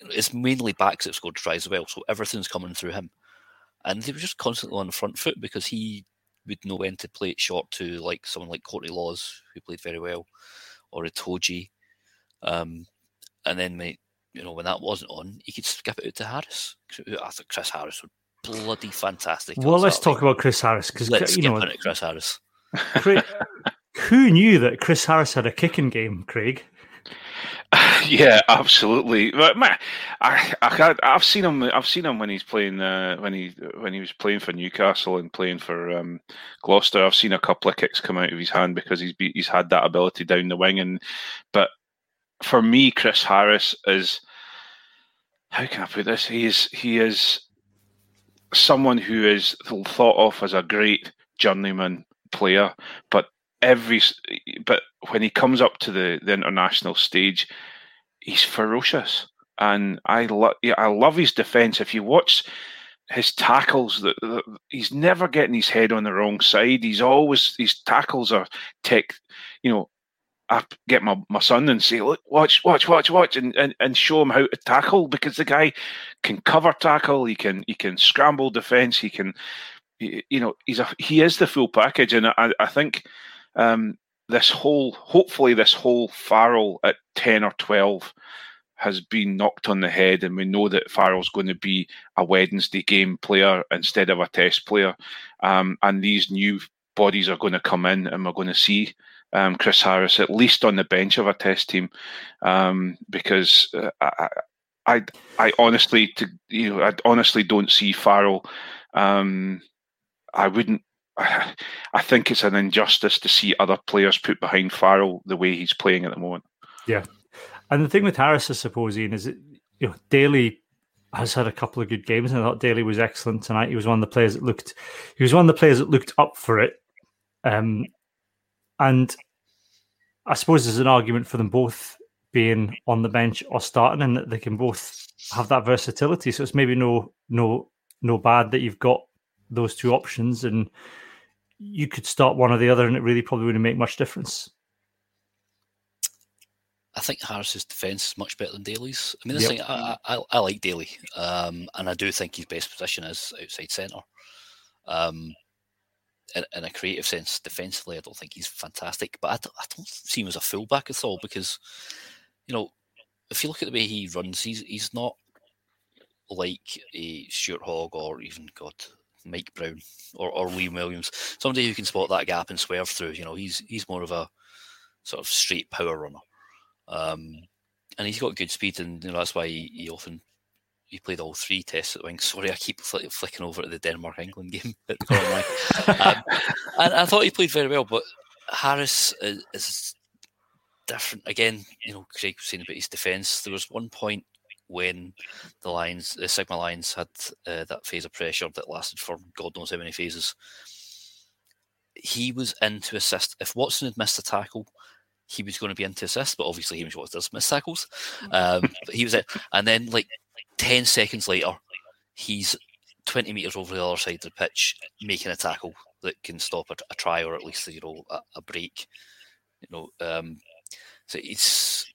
it's mainly backs that scored tries as well? So everything's coming through him, and they were just constantly on the front foot because he would know when to play it short to like someone like Courtney Lawes, who played very well, or Itoje. Um, and then, when, you know, when that wasn't on, he could skip it out to Harris. I thought Chris Harris was bloody fantastic. Well, let's talk about Chris Harris because Let's you skip know on Chris Harris. Craig, who knew that Chris Harris had a kicking game, Craig? yeah, absolutely. I, I have seen him. I've seen him when he's playing uh, when he when he was playing for Newcastle and playing for um, Gloucester. I've seen a couple of kicks come out of his hand because he's be, he's had that ability down the wing. And but for me, Chris Harris is how can I put this? He is he is someone who is thought of as a great journeyman player, but every but when he comes up to the, the international stage, he's ferocious, and I love I love his defense. If you watch his tackles, that he's never getting his head on the wrong side. He's always his tackles are tech, you know. I get my, my son and say, look, watch, watch, watch, watch, and, and, and show him how to tackle because the guy can cover tackle, he can he can scramble defense, he can, you know, he's a he is the full package, and I, I think um, this whole, hopefully, this whole Farrell at 10 or 12 has been knocked on the head, and we know that Farrell's going to be a Wednesday game player instead of a test player. Um, and these new bodies are going to come in, and we're going to see um, Chris Harris at least on the bench of a test team, um, because uh, I, I, I honestly, to, you know, I honestly don't see Farrell. Um, I wouldn't I think it's an injustice to see other players put behind Farrell the way he's playing at the moment. Yeah, and the thing with Harris, I suppose, Iain, is that you know Daly has had a couple of good games, and I thought Daly was excellent tonight. He was one of the players that looked, he was one of the players that looked up for it, um, and I suppose there's an argument for them both being on the bench or starting, and that they can both have that versatility. So it's maybe no no no bad that you've got those two options and you could start one or the other, and it really probably wouldn't make much difference. I think Harris's defence is much better than Daly's. I mean, yep. thing, I, I, I, like Daly, um, and I do think his best position is outside centre. Um, in, in, a creative sense, defensively, I don't think he's fantastic, but I don't, I don't see him as a fullback at all because, you know, if you look at the way he runs, he's he's not like a Stuart Hogg or even God Mike Brown or, or Liam Williams, somebody who can spot that gap and swerve through. You know, he's he's more of a sort of straight power runner, um, and he's got good speed, and you know that's why he, he often he played all three tests at wing. Sorry, I keep fl- flicking over to the Denmark England game at the um, and I thought he played very well, but Harris is, is different. Again, you know, Craig was saying about his defence. There was one point when the Lions, the Sigma Lions, had uh, that phase of pressure that lasted for God knows how many phases. He was in to assist. If Watson had missed a tackle, he was going to be into assist, but obviously Hamish Watson does miss tackles. Um, but he was it, and then like ten seconds later, he's twenty meters over the other side of the pitch, making a tackle that can stop a, a try or at least you know a, a break. You know, um, so it's.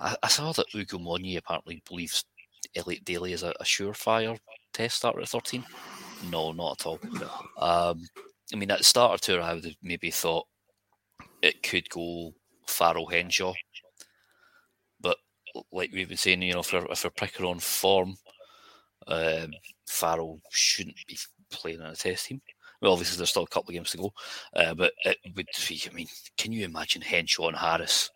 I, I saw that Ugo Monye apparently believes Elliot Daly is a, a surefire test starter at 13. No, not at all. Um, I mean, at the start of tour, I would have maybe thought it could go Farrell Henshaw. But like we've been saying, you know, if we're, if we're picking on form, um, Farrell shouldn't be playing in a test team. Well, obviously, there's still a couple of games to go, uh, but it would be, I mean, can you imagine Henshaw and Harris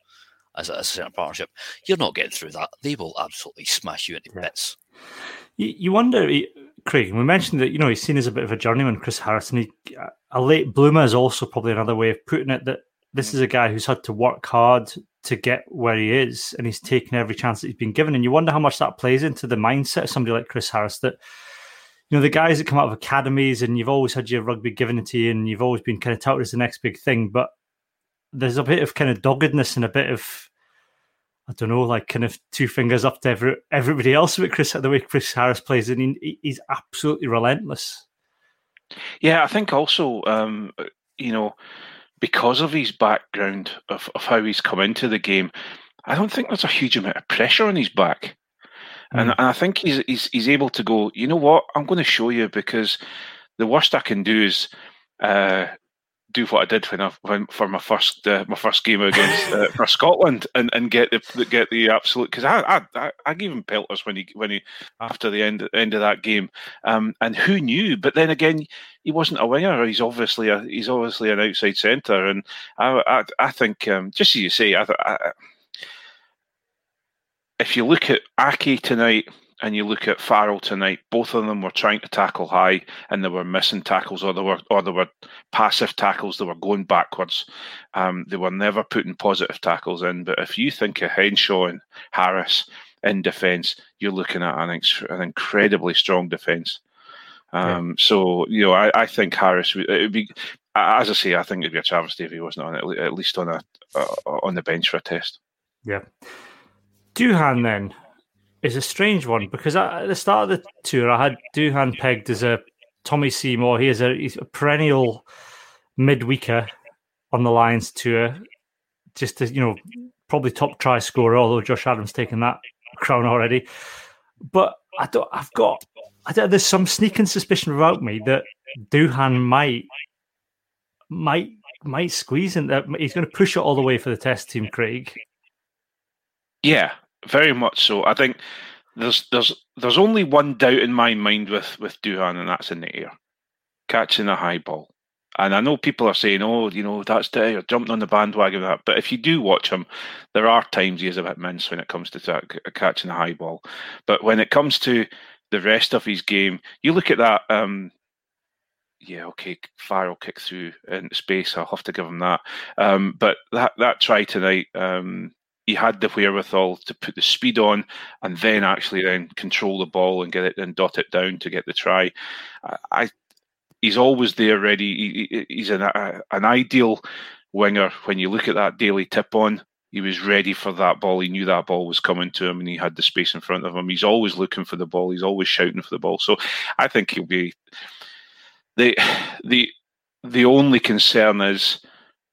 as a, as a certain partnership. You're not getting through that. They will absolutely smash you into yeah. bits. You, you wonder, eh, Craig. We mentioned that you know he's seen as a bit of a journeyman, Chris Harrison. He, a late bloomer is also probably another way of putting it. That this mm. is a guy who's had to work hard to get where he is, and he's taken every chance that he's been given. And you wonder how much that plays into the mindset of somebody like Chris Harris. That you know the guys that come out of academies, and you've always had your rugby given to you, and you've always been kind of touted as the next big thing, but there's a bit of kind of doggedness and a bit of I don't know, like kind of two fingers up to every, everybody else with Chris the way Chris Harris plays, and he, he's absolutely relentless. Yeah, I think also, um, you know, because of his background of, of how he's come into the game, I don't think there's a huge amount of pressure on his back. Mm. And, and I think he's, he's he's able to go, you know what, I'm going to show you because the worst I can do is uh, do what I did when I when for my first uh, my first game against uh, for Scotland and, and get the get the absolute because I, I I gave him pelters when he when he after the end end of that game. Um, and who knew? But then again he wasn't a winger. He's obviously a he's obviously an outside centre. And I I, I think um, just as you say I, I, if you look at Aki tonight and you look at Farrell tonight, both of them were trying to tackle high and they were missing tackles or they were or they were passive tackles, they were going backwards. Um, they were never putting positive tackles in. But if you think of Henshaw and Harris in defence, you're looking at an, an incredibly strong defence. Um, yeah. So you know, I, I think Harris it would be, as I say, I think it'd be a travesty if he wasn't on it, at least on a uh, on the bench for a test. Yeah. Duhan then is a strange one because at the start of the tour, I had Duhan pegged as a Tommy Seymour. He is a, he's a perennial midweeker on the Lions tour. Just to, you know, probably top try scorer, although Josh Adams taken that crown already. But I don't, I've got, I don't, there's some sneaking suspicion about me that Duhan might, might, might squeeze in that. He's going to push it all the way for the test team, Craig. Yeah, very much so. I think there's there's there's only one doubt in my mind with with Duhan, and that's in the air, catching a high ball. And I know people are saying, "Oh, you know, that's the jumping on the bandwagon." That, but if you do watch him, there are times he is a bit mince when it comes to catching a high ball. But when it comes to the rest of his game, you look at that. Um, yeah, okay, Farrell kick through in space. I'll have to give him that. Um, but that that try tonight, um, he had the wherewithal to put the speed on and then actually then control the ball and get it and dot it down to get the try. I, he's always there ready. He, he's an, a, an ideal winger when you look at that daily tip on. He was ready for that ball. He knew that ball was coming to him, and he had the space in front of him. He's always looking for the ball. He's always shouting for the ball. So, I think he'll be the the the only concern is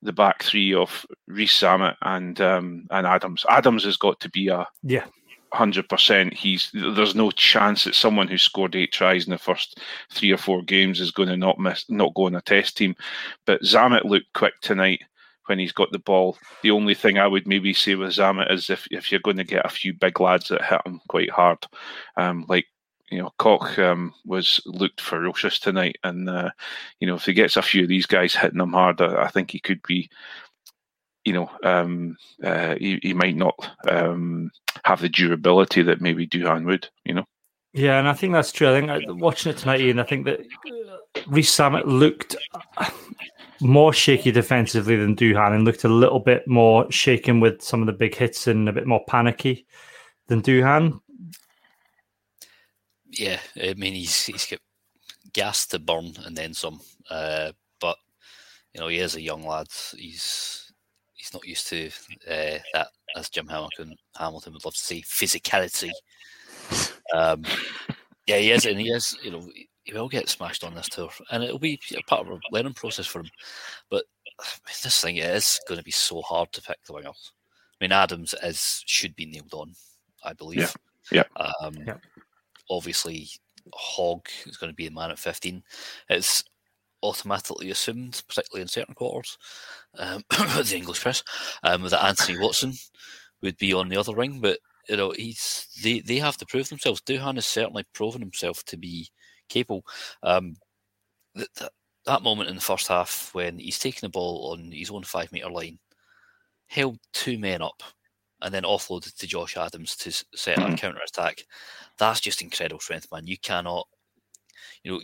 the back three of Rees-Zammit and um, and Adams. Adams has got to be a yeah hundred percent. He's there's no chance that someone who scored eight tries in the first three or four games is going to not miss not go on a test team. But Zammit looked quick tonight when he's got the ball. The only thing I would maybe say with Zammit is if if you're going to get a few big lads that hit him quite hard, um, like you know, Koch um, was looked ferocious tonight, and uh, you know, if he gets a few of these guys hitting him hard, I, I think he could be, you know, um, uh, he, he might not um, have the durability that maybe Duhan would, you know. Yeah, and I think that's true. I think uh, watching it tonight, Iain, I think that Rees-Zammit looked more shaky defensively than Duhan, and looked a little bit more shaken with some of the big hits and a bit more panicky than Duhan yeah, I mean he's he's got gas to burn and then some. Uh, but you know he is a young lad. He's he's not used to uh, that, as Jim Hamilton Hamilton would love to see physicality. Um, yeah, he is, and he is. You know, he will get smashed on this tour, and it'll be a part of a learning process for him. But this thing is going to be so hard to pick the wingers. I mean, Adams is should be nailed on, I believe. Yeah. Yeah. Um, yeah obviously Hogg is going to be the man at 15. It's automatically assumed, particularly in certain quarters, um, the English press, um, that Anthony Watson would be on the other ring. But you know, he's they they have to prove themselves. Duhan has certainly proven himself to be capable. Um, that, that, that moment in the first half when he's taking the ball on his own five meter line, held two men up and then offloaded to Josh Adams to set a mm-hmm. counter attack. That's just incredible strength, man. You cannot, you know,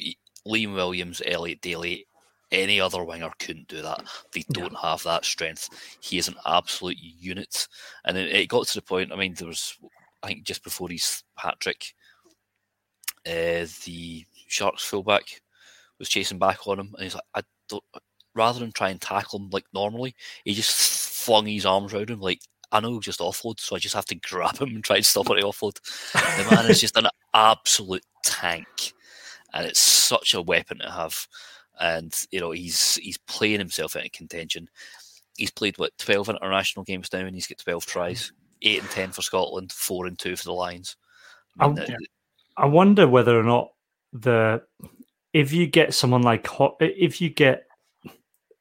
Liam Williams, Elliot Daly, any other winger couldn't do that. They don't yeah. have that strength. He is an absolute unit. And it, it, got to the point, I mean, there was, I think just before his hat trick, uh, the Sharks fullback was chasing back on him. And he's like, I don't, rather than try and tackle him like normally, he just flung his arms around him like I know just offload, so I just have to grab him and try and stop what he offload. The man is just an absolute tank, and it's such a weapon to have. And you know he's he's playing himself into contention. He's played what twelve international games now, and he's got twelve tries, eight and ten for Scotland, four and two for the Lions. I, mean, oh, I, I wonder whether or not the if you get someone like if you get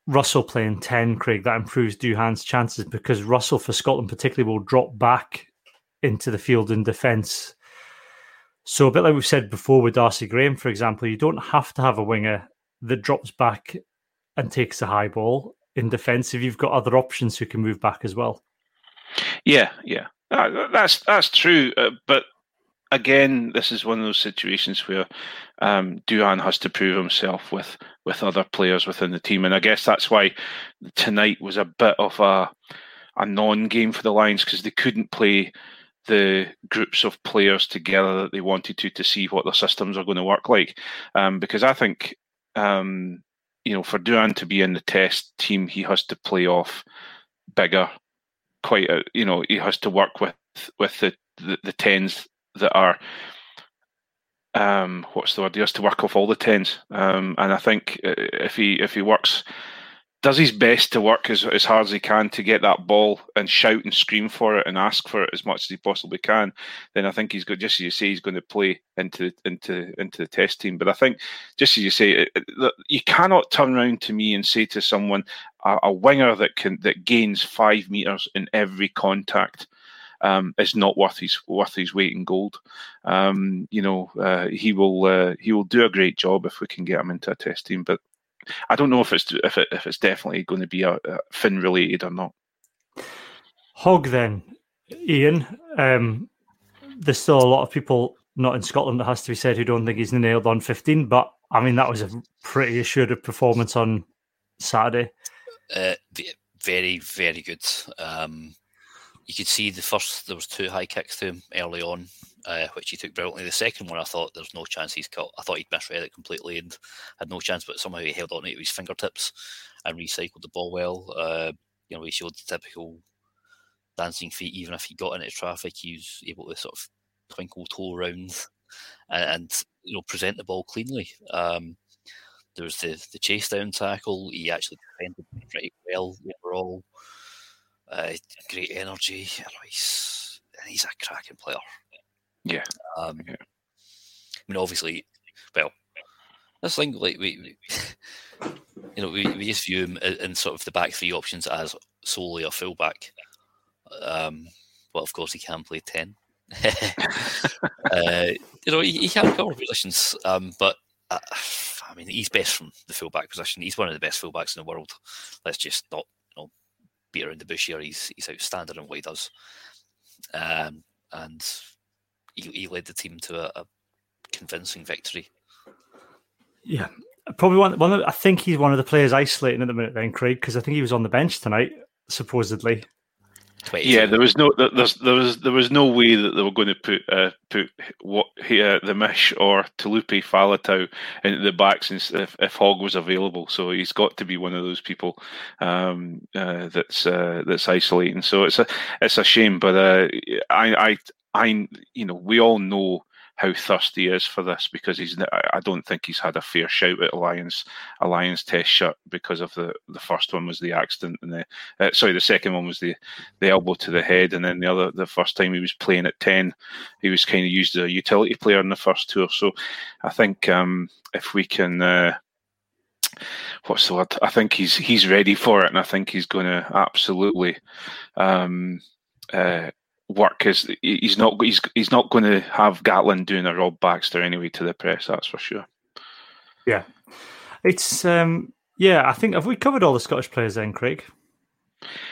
Russell playing 10, Craig, that improves Duhan's chances because Russell, for Scotland particularly, will drop back into the field in defence. So, a bit like we've said before with Darcy Graham, for example, you don't have to have a winger that drops back and takes the high ball in defence if you've got other options who can move back as well. Yeah, yeah, uh, that's that's true. Uh, but again, this is one of those situations where um, has to prove himself with with other players within the team, and I guess that's why tonight was a bit of a a non-game for the Lions because they couldn't play the groups of players together that they wanted to to see what the systems are going to work like. Um, because I think um, you know for Duhan to be in the test team, he has to play off bigger, quite a, you know he has to work with with the the, the tens that are um, what's the word? He has to work off all the tens, um, and I think uh, if he if he works does his best to work as, as hard as he can to get that ball and shout and scream for it and ask for it as much as he possibly can, then I think he's got just as you say he's going to play into into into the test team. But I think just as you say, you cannot turn around to me and say to someone a, a winger that can that gains five meters in every contact um, is not worth his worth his weight in gold. Um, you know, uh, he will uh, he will do a great job if we can get him into a test team. But I don't know if it's if it, if it's definitely going to be a, a Finn related or not. Hogg then, Iain. Um, there's still a lot of people not in Scotland that has to be said who don't think he's nailed on 15, but I mean that was a pretty assured performance on Saturday. Uh, very, very good. Um, you could see the first there was two high kicks to him early on, uh, which he took brilliantly. The second one, I thought there's no chance he's cut. I thought he'd misread it completely and had no chance, but somehow he held on to his fingertips and recycled the ball well. Uh, you know, he showed the typical dancing feet. Even if he got into traffic, he was able to sort of twinkle toe around and, and you know present the ball cleanly. Um, there was the the chase down tackle. He actually defended pretty well overall. Uh, great energy. He's, he's a cracking player. Yeah. Um, yeah. I mean, obviously, well, this thing like we, we you know, we, we just view him in sort of the back three options as solely a fullback. Um, but of course, he can play ten. uh, you know, he, he can cover positions, um, but uh, I mean, he's best from the fullback position. He's one of the best fullbacks in the world. Let's just not beat around the bush here. He's he's outstanding in what he does, um, and he, he led the team to a, a convincing victory. Yeah, probably one. One. Of, I think he's one of the players isolating at the minute. Then Craig, because I think he was on the bench tonight, supposedly. Yeah, there was no there was there was no way that they were going to put uh, put what uh, the Mish or Taulupe Faletau into the backs if, if Hogg was available. So he's got to be one of those people um, uh, that's uh, that's isolating. So it's a it's a shame, but uh, I I I you know we all know how thirsty he is for this because he's. I don't think he's had a fair shout at Alliance Alliance Test shot because of the the first one was the accident and the uh, sorry the second one was the the elbow to the head and then the other the first time he was playing at ten he was kind of used as a utility player in the first tour. So I think um, if we can. Uh, what's the word? I think he's he's ready for it, and I think he's going to absolutely um, uh, work his. He's not. He's he's not going to have Gatland doing a Rob Baxter anyway to the press. That's for sure. Yeah, it's um, yeah. I think have we covered all the Scottish players then, Craig?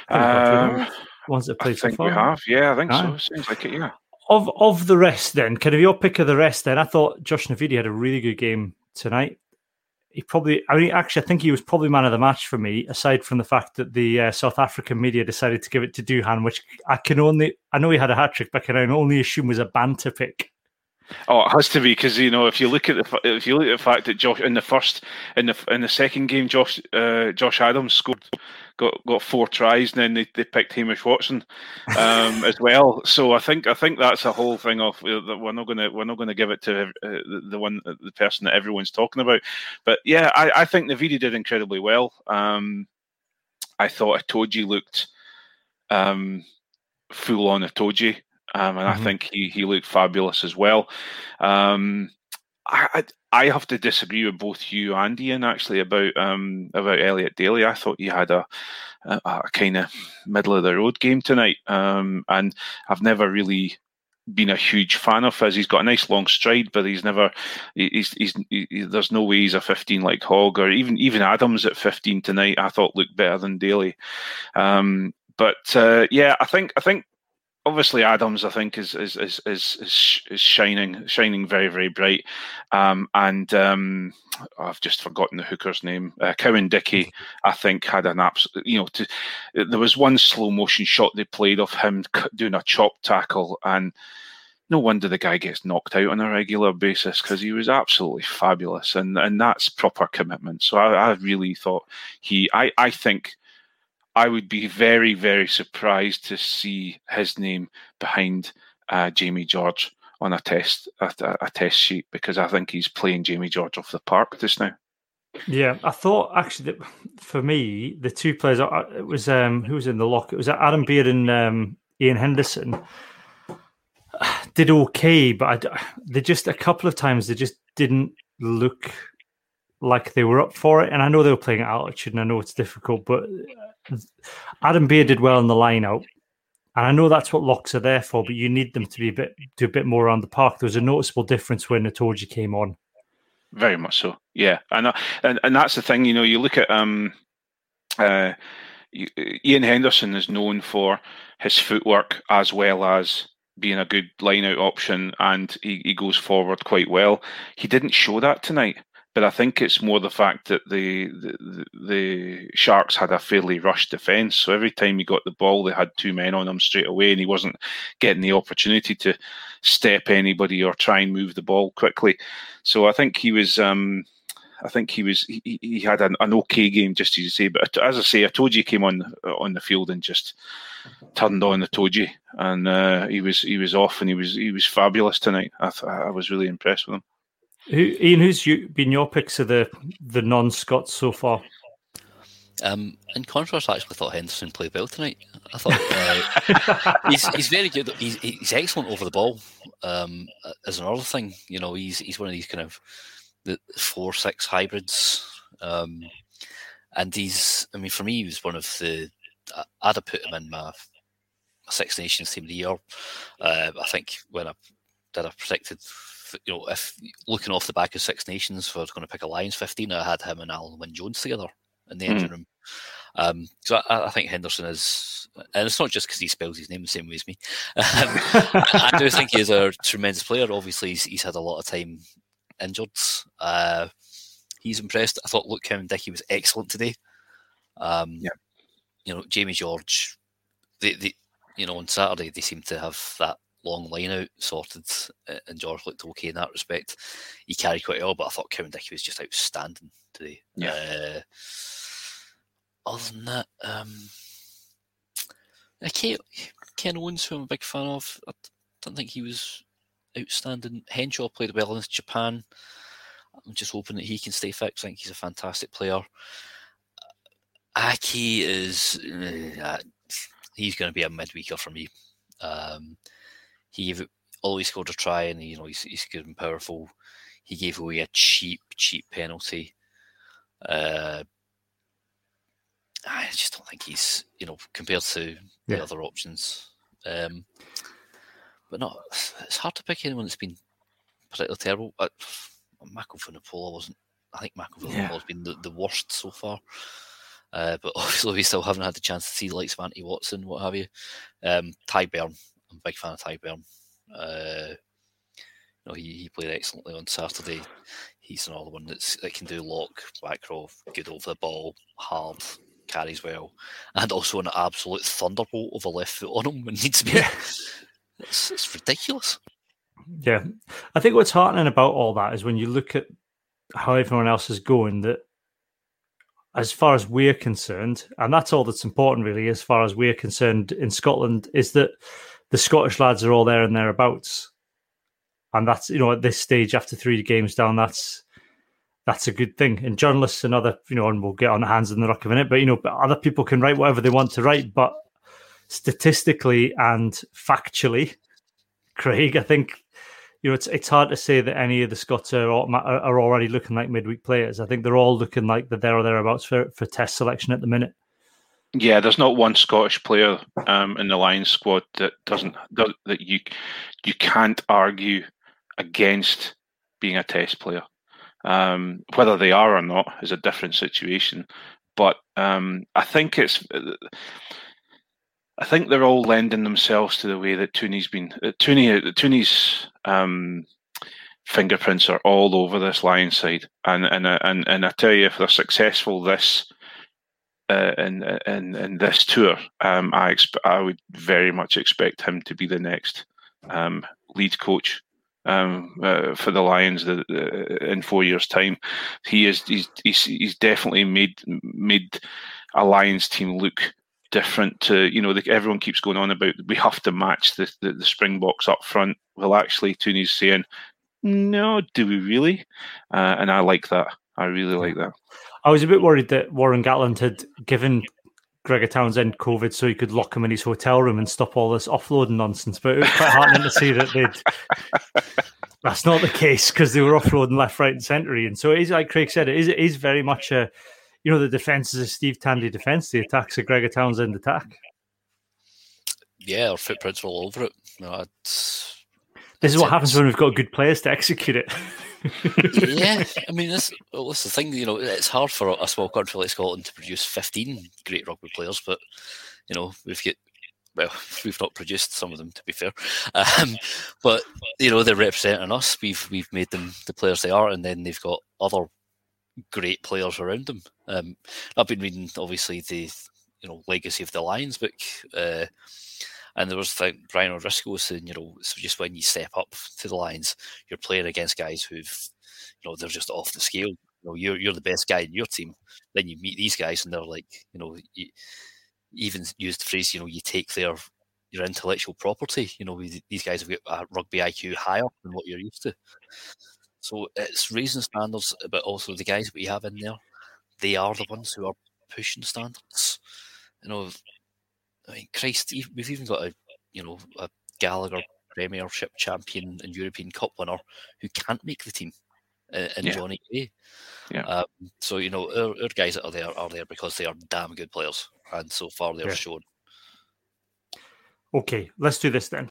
Um, ones that played I think so we have. Yeah, I think so. Seems like it. Yeah. Of of the rest, then, can of your pick of the rest? Then I thought Josh Navidi had a really good game tonight he probably, I mean, actually, I think he was probably man of the match for me, aside from the fact that the uh, South African media decided to give it to Duhan, which I can only, I know he had a hat trick, but I can only assume was a banter pick. Oh, it has to be because you know if you look at the if you look at the fact that Josh in the first in the in the second game Josh uh, Josh Adams scored got got four tries and then they, they picked Hamish Watson um, as well. So I think I think that's a whole thing of uh, that we're not gonna we're not gonna give it to uh, the, the one the person that everyone's talking about. But yeah, I, I think Navidi did incredibly well. Um, I thought Itoje looked um, full on Itoje um, and mm-hmm. I think he he looked fabulous as well. Um, I, I have to disagree with both you and Ian actually about um, about Elliot Daly. I thought he had a, a, a kind of middle of the road game tonight, um, and I've never really been a huge fan of his. He's got a nice long stride, but he's never. He's he's. He, there's no way he's a 15 like Hogg or even even Adams at 15 tonight. I thought looked better than Daly. Um, but uh, yeah, I think I think obviously Adams, I think, is is is is, is shining shining very very bright, um, and um, I've just forgotten the hooker's name. Uh, Cowan-Dickie, I think, had an absolute. You know, to, there was one slow motion shot they played of him doing a chop tackle, and no wonder the guy gets knocked out on a regular basis because he was absolutely fabulous, and and that's proper commitment. So I, I really thought he. I I think I would be very, very surprised to see his name behind uh, Jamie George on a test a, a, test sheet because I think he's playing Jamie George off the park just now. Yeah, I thought actually that for me the two players uh, it was um who was in the lock it was Adam Beard and um, Iain Henderson did okay, but I, they just a couple of times they just didn't look like they were up for it. And I know they were playing at altitude, and I know it's difficult, but Adam Beard did well in the line out. And I know that's what locks are there for, but you need them to be a bit do a bit more around the park. There was a noticeable difference when Itoje came on. Very much so, yeah. And and and that's the thing, you know. You look at um, uh, Iain Henderson is known for his footwork as well as being a good line out option, and he, he goes forward quite well. He didn't show that tonight but I think it's more the fact that the, the, the Sharks had a fairly rushed defence. So every time he got the ball, they had two men on him straight away, and he wasn't getting the opportunity to step anybody or try and move the ball quickly. So I think he was. Um, I think he was. He, he had an, an, okay game, just as you say. But as I say, Itoje came on on the field and just turned on Itoje, and uh, he was he was off, and he was he was fabulous tonight. I, I was really impressed with him. Who, Iain, who's you, been your picks of the the non Scots so far? Um, in contrast, I actually thought Henderson played well tonight. I thought uh, he's he's very good. He's he's excellent over the ball. Um, as another thing, you know, he's he's one of these kind of the four six hybrids. Um, and he's, I mean, for me, he was one of the. I'd have put him in my, my Six Nations team of the year. Uh, I think when I did, I predicted you know, if looking off the back of Six Nations, if I was going to pick a Lions 15, I had him and Alun Wyn Jones together in the mm. engine room. Um, so I, I, think Henderson is, and it's not just because he spells his name the same way as me. Um, I, I, do think he is a tremendous player. Obviously, he's, he's had a lot of time injured. Uh, he's impressed. I thought Luke Cowan-Dickie was excellent today. Um, yeah. You know, Jamie George, they, they, you know, on Saturday they seem to have that long line out sorted, uh, and George looked okay in that respect. He carried quite well, but I thought Cowan-Dickie was just outstanding today. Yeah. Uh, other than that, um, Ken, Ken Owens, who I'm a big fan of, I don't think he was outstanding. Henshaw played well in Japan. I'm just hoping that he can stay fit. I think he's a fantastic player. Aki is uh, he's going to be a midweeker for me. Um, he gave always scored a try, and you know he's, he's good and powerful. He gave away a cheap, cheap penalty. Uh, I just don't think he's you know compared to the other options. Um, but not, it's hard to pick anyone that's been particularly terrible. Uh, Mako Vunipola wasn't. I think Mako Vunipola yeah. has been the, the worst so far. Uh, but obviously, we still haven't had the chance to see the likes of Anthony Watson, what have you. Um, Tadhg Beirne, I'm a big fan of Tadhg Beirne. Uh, you know, he, he played excellently on Saturday. He's another one that's that can do lock, back row, good over the ball, hard, carries well, and also an absolute thunderbolt of a left foot on him when needs to be. It's, it's ridiculous. Yeah, I think what's heartening about all that is when you look at how everyone else is going. That as far as we're concerned, and that's all that's important, really, as far as we're concerned in Scotland, is that the Scottish lads are all there and thereabouts, and that's you know at this stage after three games down, that's that's a good thing. And journalists and other you know, and we'll get on the hands in the rock of it, but you know, other people can write whatever they want to write, but statistically and factually, Craig, I think you know, it's it's hard to say that any of the Scots are are already looking like midweek players. I think they're all looking like they're there or thereabouts for for Test selection at the minute. Yeah, there's not one Scottish player um, in the Lions squad that doesn't that you you can't argue against being a Test player. Um, whether they are or not is a different situation. But um, I think it's I think they're all lending themselves to the way that Tooney's been. Uh, Tooney, uh, Tooney's um, fingerprints are all over this Lion side, and and and and I tell you, if they're successful this uh, in in in this tour, um, I exp- I would very much expect him to be the next um, lead coach um, uh, for the Lions the, uh, in four years' time. He is he's, he's he's definitely made made a Lions team look different to you know the, everyone keeps going on about we have to match the, the, the Springboks up front. Well, actually, Tooney's saying, no, do we really? Uh, and I like that. I really like that. I was a bit worried that Warren Gatland had given Gregor Townsend COVID so he could lock him in his hotel room and stop all this offloading nonsense. But it was quite heartening to see that they'd. That's not the case because they were offloading left, right, and centre. And so it is like Craig said, it is, it is very much a you know, the defense is a Steve Tandy defense. The attack's a Gregor Townsend attack. Yeah, our footprints are all over it. No, this is what happens when we've got good players to execute it. Yeah, I mean, that's, well, that's the thing. You know, it's hard for a small country like Scotland to produce 15 great rugby players, but you know, we've got well, we've not produced some of them to be fair, um, but you know they're representing us. We've we've made them the players they are, and then they've got other great players around them. Um, I've been reading obviously the you know legacy of the Lions book, uh, and there was Brian O'Driscoll saying, you know, so just when you step up to the lines, you're playing against guys who've, you know, they're just off the scale. You know, you're you're the best guy in your team. Then you meet these guys, and they're like, you know, you even used the phrase, you know, you take their your intellectual property. You know, these guys have got a rugby IQ higher than what you're used to. So it's raising standards, but also the guys we have in there, they are the ones who are pushing standards. You know, I mean, Christ, we've even got a, you know, a Gallagher Premiership champion and European Cup winner who can't make the team uh, in yeah. Johnny Gray. Yeah. Um, so you know, our, our, guys that are there are there because they are damn good players, and so far they're yeah. shown. Okay, let's do this then.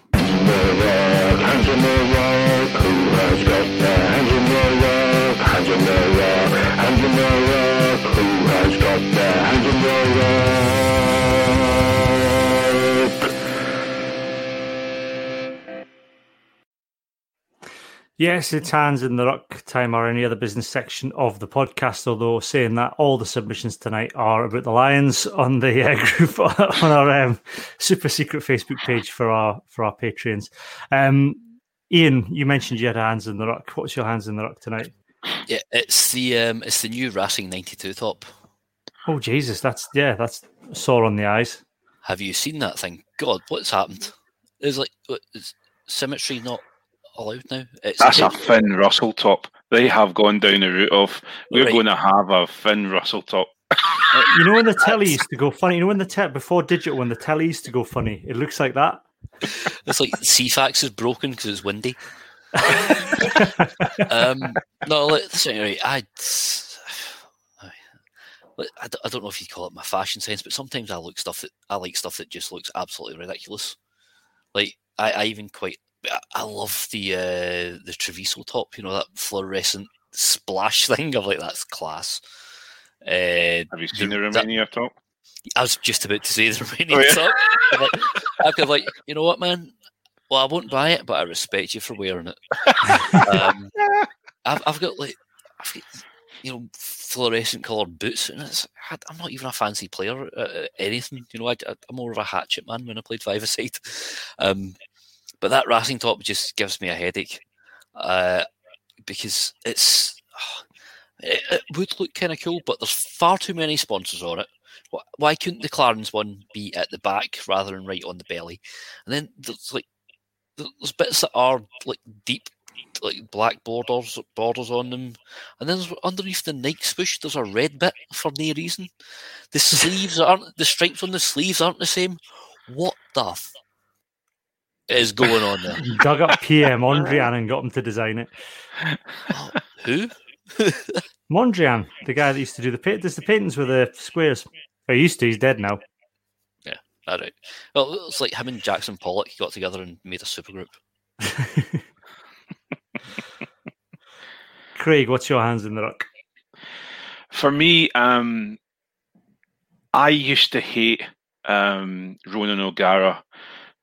Yes, it's hands in the ruck time or any other business section of the podcast. Although saying that, all the submissions tonight are about the Lions on the uh, group on our um, super secret Facebook page for our for our patrons. Um, Iain, you mentioned you had hands in the ruck. What's your hands in the ruck tonight? Yeah, it's the um, it's the new Racing ninety two top. Oh Jesus, that's yeah, that's sore on the eyes. Have you seen that thing? God, what's happened? Is like is symmetry not allowed now. It's That's a Finn Russell top. They have gone down the route of we're right. going to have a Finn Russell top. Uh, you know when the telly used to go funny. You know when the te- before digital when the telly used to go funny. It looks like that. It's like Ceefax is broken because it's windy. um, no, listen, right, I, I, I don't know if you call it my fashion sense, but sometimes I look stuff that I like stuff that just looks absolutely ridiculous. Like I, I even quite I love the uh, the Treviso top. You know that fluorescent splash thing. I'm like, that's class. Uh, Have you seen the, the Romania that, top? I was just about to say the Romania oh, yeah. top. I'm like, I'm like, you know what, man? Well, I won't buy it, but I respect you for wearing it. um, I've, I've, got like, I've got, you know, fluorescent coloured boots, and it's, I'm not even a fancy player at anything. You know, I, am more of a hatchet man when I played five a side. Um, but that racing top just gives me a headache uh, because it's it, it, would look kind of cool, but there's far too many sponsors on it. Why couldn't the Clarence one be at the back rather than right on the belly? And then there's like there's bits that are like deep like black borders borders on them, and then underneath the Nike swoosh there's a red bit for no reason. The sleeves aren't the stripes on the sleeves aren't the same. What the is going on there? Dug up Piet Mondrian and got him to design it. Oh, who? Mondrian, the guy that used to do the pa- does the paintings with the squares. Or he used to. He's dead now. Yeah, all right. Well, it's like him and Jackson Pollock got together and made a supergroup. Craig, what's your hands in the ruck? For me, um, I used to hate um, Ronan O'Gara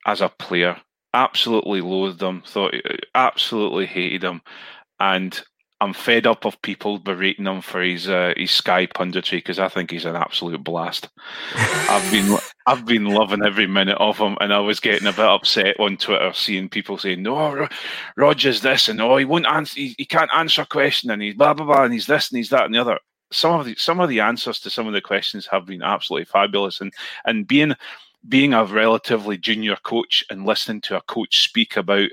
as a player. Absolutely loathed him. Thought absolutely hated him, and I'm fed up of people berating him for his uh, his Sky punditry because I think he's an absolute blast. I've been I've been loving every minute of him, and I was getting a bit upset on Twitter seeing people saying, "No, Ro- Rogers this and oh, he won't answer, he, he can't answer a question, and he's blah blah blah, and he's this and he's that and the other." Some of the some of the answers to some of the questions have been absolutely fabulous, and and being being a relatively junior coach and listening to a coach speak about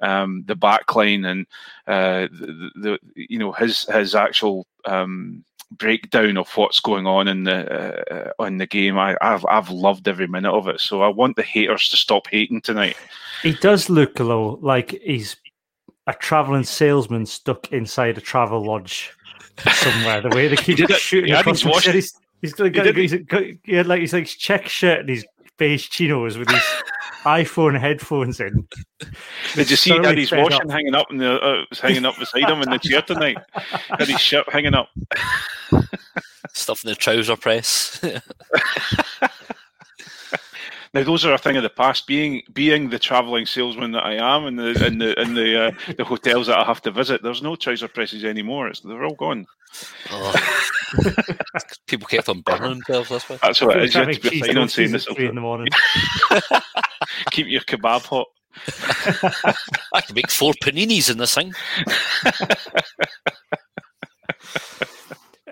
um, the backline and uh, the, the you know his his actual um, breakdown of what's going on in the uh, on the game. I, I've I've loved every minute of it. So I want the haters to stop hating tonight. He does look though like he's a traveling salesman stuck inside a travel lodge somewhere. The way they keep shooting across his the wash- city. He's got, did he's got, he had like he's like check shirt and his beige chinos with his iPhone headphones in. Did you see he had thoroughly his fed washing up. hanging up in the uh, was hanging up beside him in the chair tonight? Had his shirt hanging up. Stuff in the trouser press. Now those are a thing of the past. Being being the travelling salesman that I am, in the in the in the uh, the hotels that I have to visit, there's no trouser presses anymore. It's, they're all gone. oh. People kept on burning themselves this way. That's what it is. You Having have to be cheese fine on saying this. three in the morning. Keep your kebab hot. I can make four paninis in this thing.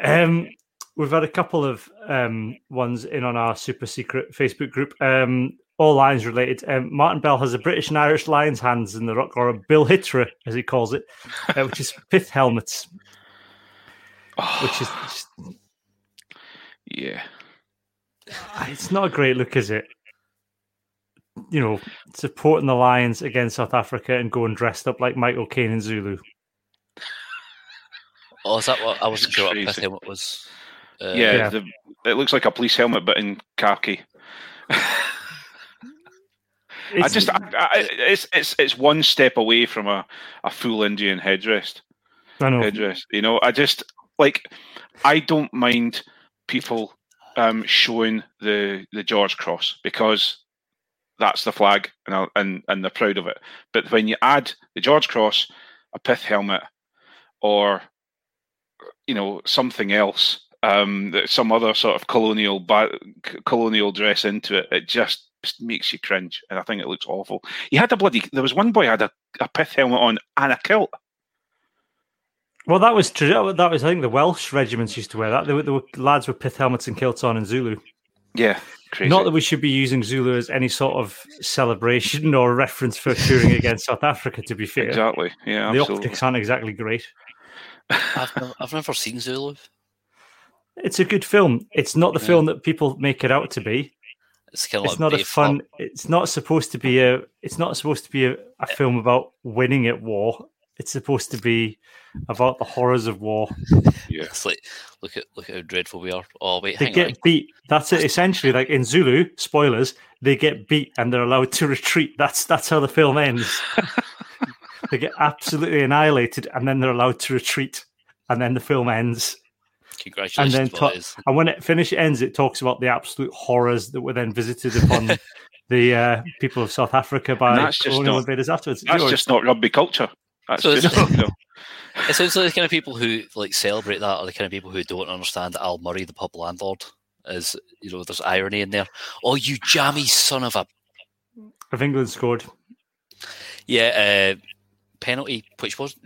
Um, we've had a couple of um, ones in on our super secret Facebook group. Um, all Lions related. Um, Martin Bell has a British and Irish Lions hands in the ruck, or a Bill Hitra, as he calls it, uh, which is pith helmets, which is just, Yeah. it's not a great look, is it? You know, supporting the Lions against South Africa and going dressed up like Michael Caine and Zulu. Oh, is that what I wasn't sure what pith crazy. helmet was? Uh, Yeah, Yeah. The, it looks like a police helmet, but in khaki. I just, I, I, it's it's it's one step away from a, a full Indian headdress. I know. Headdress, you know. I just like, I don't mind people um, showing the the George Cross because that's the flag, and I, and and they're proud of it. But when you add the George Cross, a pith helmet, or you know something else, um, some other sort of colonial ba- colonial dress into it, it just makes you cringe, and I think it looks awful. He had a bloody. There was one boy had a, a pith helmet on and a kilt. Well, that was true. That was, I think, the Welsh regiments used to wear that. There were, there were lads with pith helmets and kilts on in Zulu. Yeah, crazy. Not that we should be using Zulu as any sort of celebration or reference for cheering against South Africa. To be fair, exactly. Yeah, the absolutely. optics aren't exactly great. I've, never, I've never seen Zulu. It's a good film. It's not the Yeah. film that people make it out to be. It's kind of It's not a Braveheart. fun. It's not supposed to be a. It's not supposed to be a, a film about winning at war. It's supposed to be about the horrors of war. Yeah. It's like look at look at how dreadful we are. Oh wait, They hang get on. beat. That's it. Essentially, like in Zulu, spoilers, they get beat and they're allowed to retreat. That's that's how the film ends. they get absolutely annihilated and then they're allowed to retreat. And then the film ends. Congratulations. and then what to- And when it finish ends, it talks about the absolute horrors that were then visited upon the uh, people of South Africa by And that's just colonial not- invaders afterwards. That's You know, just not rugby culture. That's So it's- just you know, It sounds like the kind of people who like celebrate that are the kind of people who don't understand that Al Murray, the pub landlord, is you know there's irony in there. Oh, you jammy son of a if England scored. yeah uh, penalty, which was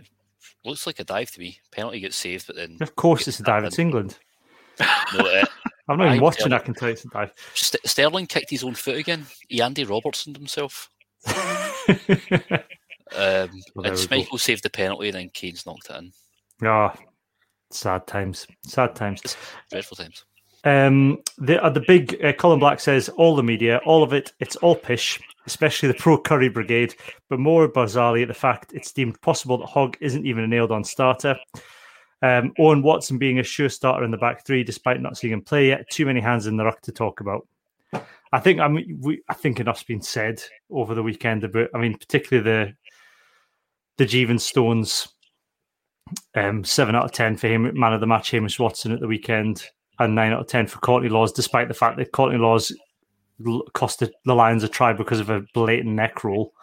looks like a dive to me. Penalty gets saved, but then Of course, it's a dive. It's England. no, uh, I'm not even I watching. tell I can tell you it's a dive. St- Sterling kicked his own foot again. He Andy Robertson himself. Um, Well, and. Schmeichel saved the penalty, and then Kane's knocked it in. Ah, sad times. Sad times. Dreadful times. Um, the uh, the big uh, Colin Black says all the media, all of it, it's all pish. especially the pro Curry brigade, but more bizarrely at the fact it's deemed possible that Hogg isn't even a nailed on starter. Um, Owen Watson being a sure starter in the back three, despite not seeing him play yet. Too many hands in the ruck to talk about. I think I mean we, I think enough's been said over the weekend about. I mean, particularly the the Jeevan Stones um, seven out of ten for him, man of the match, Hamish Watson at the weekend, and nine out of ten for Courtney Lawes, despite the fact that Courtney Lawes costed the Lions a try because of a blatant neck roll.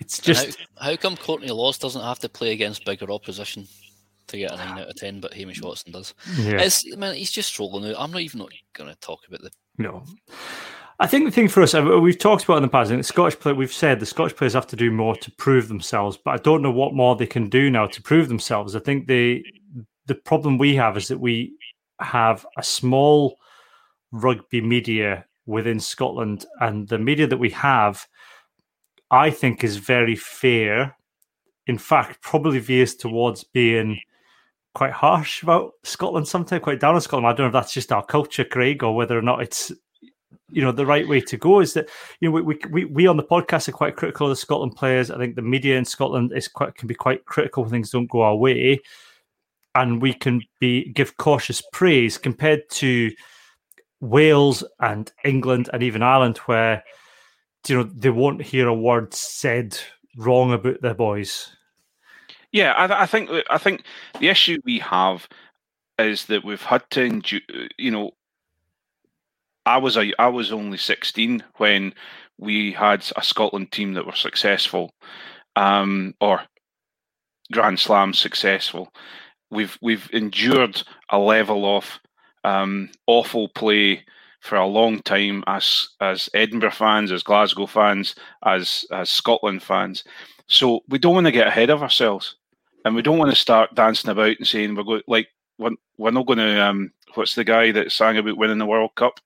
It's just how, how, come Courtney Lawes doesn't have to play against bigger opposition to get a nine out of ten, but Hamish Watson does. Yeah. It's, I mean, he's just out. I'm not even going to talk about the. No. I think the thing for us, uh, we've talked about in the past, and the Scottish play, we've said the Scottish players have to do more to prove themselves, but I don't know what more they can do now to prove themselves. I think the the problem we have is that we have a small rugby media within Scotland, and the media that we have, I think, is very fair. In fact, probably veers towards being quite harsh about Scotland sometimes, quite down on Scotland. I don't know if that's just our culture, Craig, or whether or not it's you know the right way to go is that you know we, we we on the podcast are quite critical of the Scotland players. I think the media in Scotland is quite can be quite critical when things don't go our way, and we can be give cautious praise compared to Wales and England and even Ireland, where you know they won't hear a word said wrong about their boys. Yeah, I, I think I think the issue we have is that we've had to, you know, I was a I was only 16 when we had a Scotland team that were successful, um, or Grand Slam successful. We've we've endured a level of um, awful play for a long time as as Edinburgh fans, as Glasgow fans, as as Scotland fans. So we don't want to get ahead of ourselves, and we don't want to start dancing about and saying we're going like we're, we're not going to. Um, what's the guy that sang about winning the World Cup?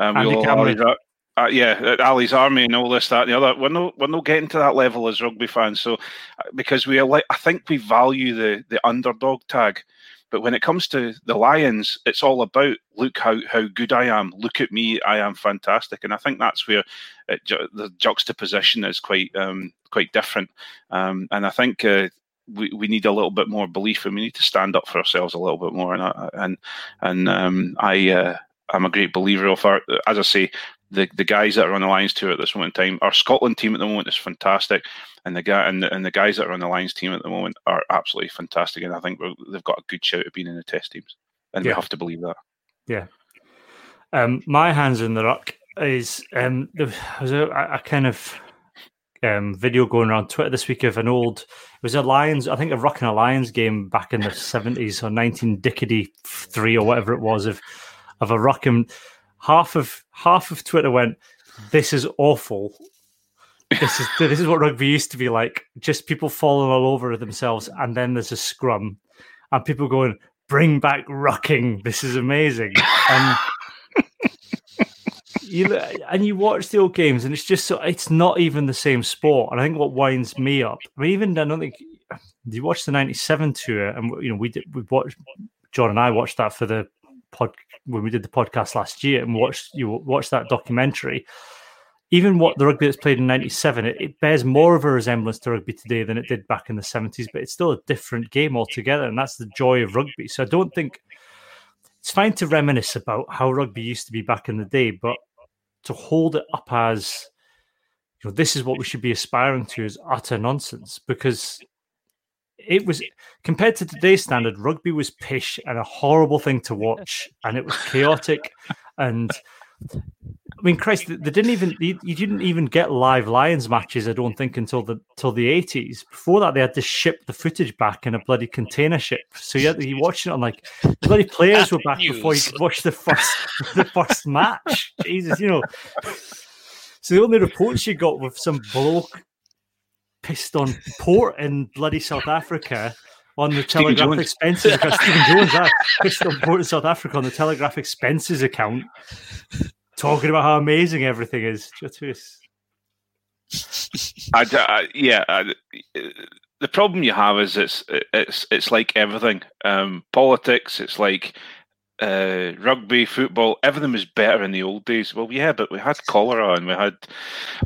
Um, we all uh, uh, yeah, uh, Ally's army and all this, that, and the other. We're not we're not getting to that level as rugby fans. So uh, because we are like, I think we value the the underdog tag. But when it comes to the Lions, it's all about look how, how good I am. Look at me, I am fantastic, and I think that's where it, the juxtaposition is quite um, quite different. Um, and I think uh, we, we need a little bit more belief, and we need to stand up for ourselves a little bit more. And I, and and um, I uh, I'm a great believer of our, as I say, the, the guys that are on the Lions tour at this moment in time. Our Scotland team at the moment is fantastic, and the guy and the, and the guys that are on the Lions team at the moment are absolutely fantastic. And I think they've got a good shout of being in the Test teams, and yeah. we have to believe that. Yeah. Um, my hands in the ruck is um, there was a, a kind of um, video going around Twitter this week of an old. It was a Lions, I think, a Ruck and a Lions game back in the seventies or nineteen Dickety three or whatever it was of of a and half of half of Twitter went, "This is awful." This is this is what rugby used to be like. Just people falling all over themselves, and then there's a scrum, and people going, "Bring back rucking! This is amazing!" And you and you watch the old games, and it's just so it's not even the same sport. And I think what winds me up, I mean, even I don't think you watch the '97 tour, and you know we did we watched John and I watched that for the pod when we did the podcast last year and watched you watched that documentary. Even what the rugby that's played in '97, it, it, bears more of a resemblance to rugby today than it did back in the '70s. But it's still a different game altogether, and that's the joy of rugby. So I don't think it's fine to reminisce about how rugby used to be back in the day, but to hold it up as you know, this is what we should be aspiring to is utter nonsense because it was compared to today's standard, rugby was pish and a horrible thing to watch, and it was chaotic. and I mean, Christ, they didn't even you, didn't even get live Lions matches. I don't think until the till the eighties. Before that, they had to ship the footage back in a bloody container ship. So you had to, you watching it on like the bloody players were back News. before you could watch the first the first match. Jesus, you know. So the only reports you got with some bloke pissed on port in bloody South Africa on the Stephen Telegraph Jones. expenses account. Stephen Jones uh, pissed on port in South Africa on the Telegraph expenses account, talking about how amazing everything is. Just, I, I, yeah, I, the problem you have is it's it's it's like everything. Um, politics. It's like uh, rugby, football, everything was better in the old days. Well, yeah, but we had cholera and we had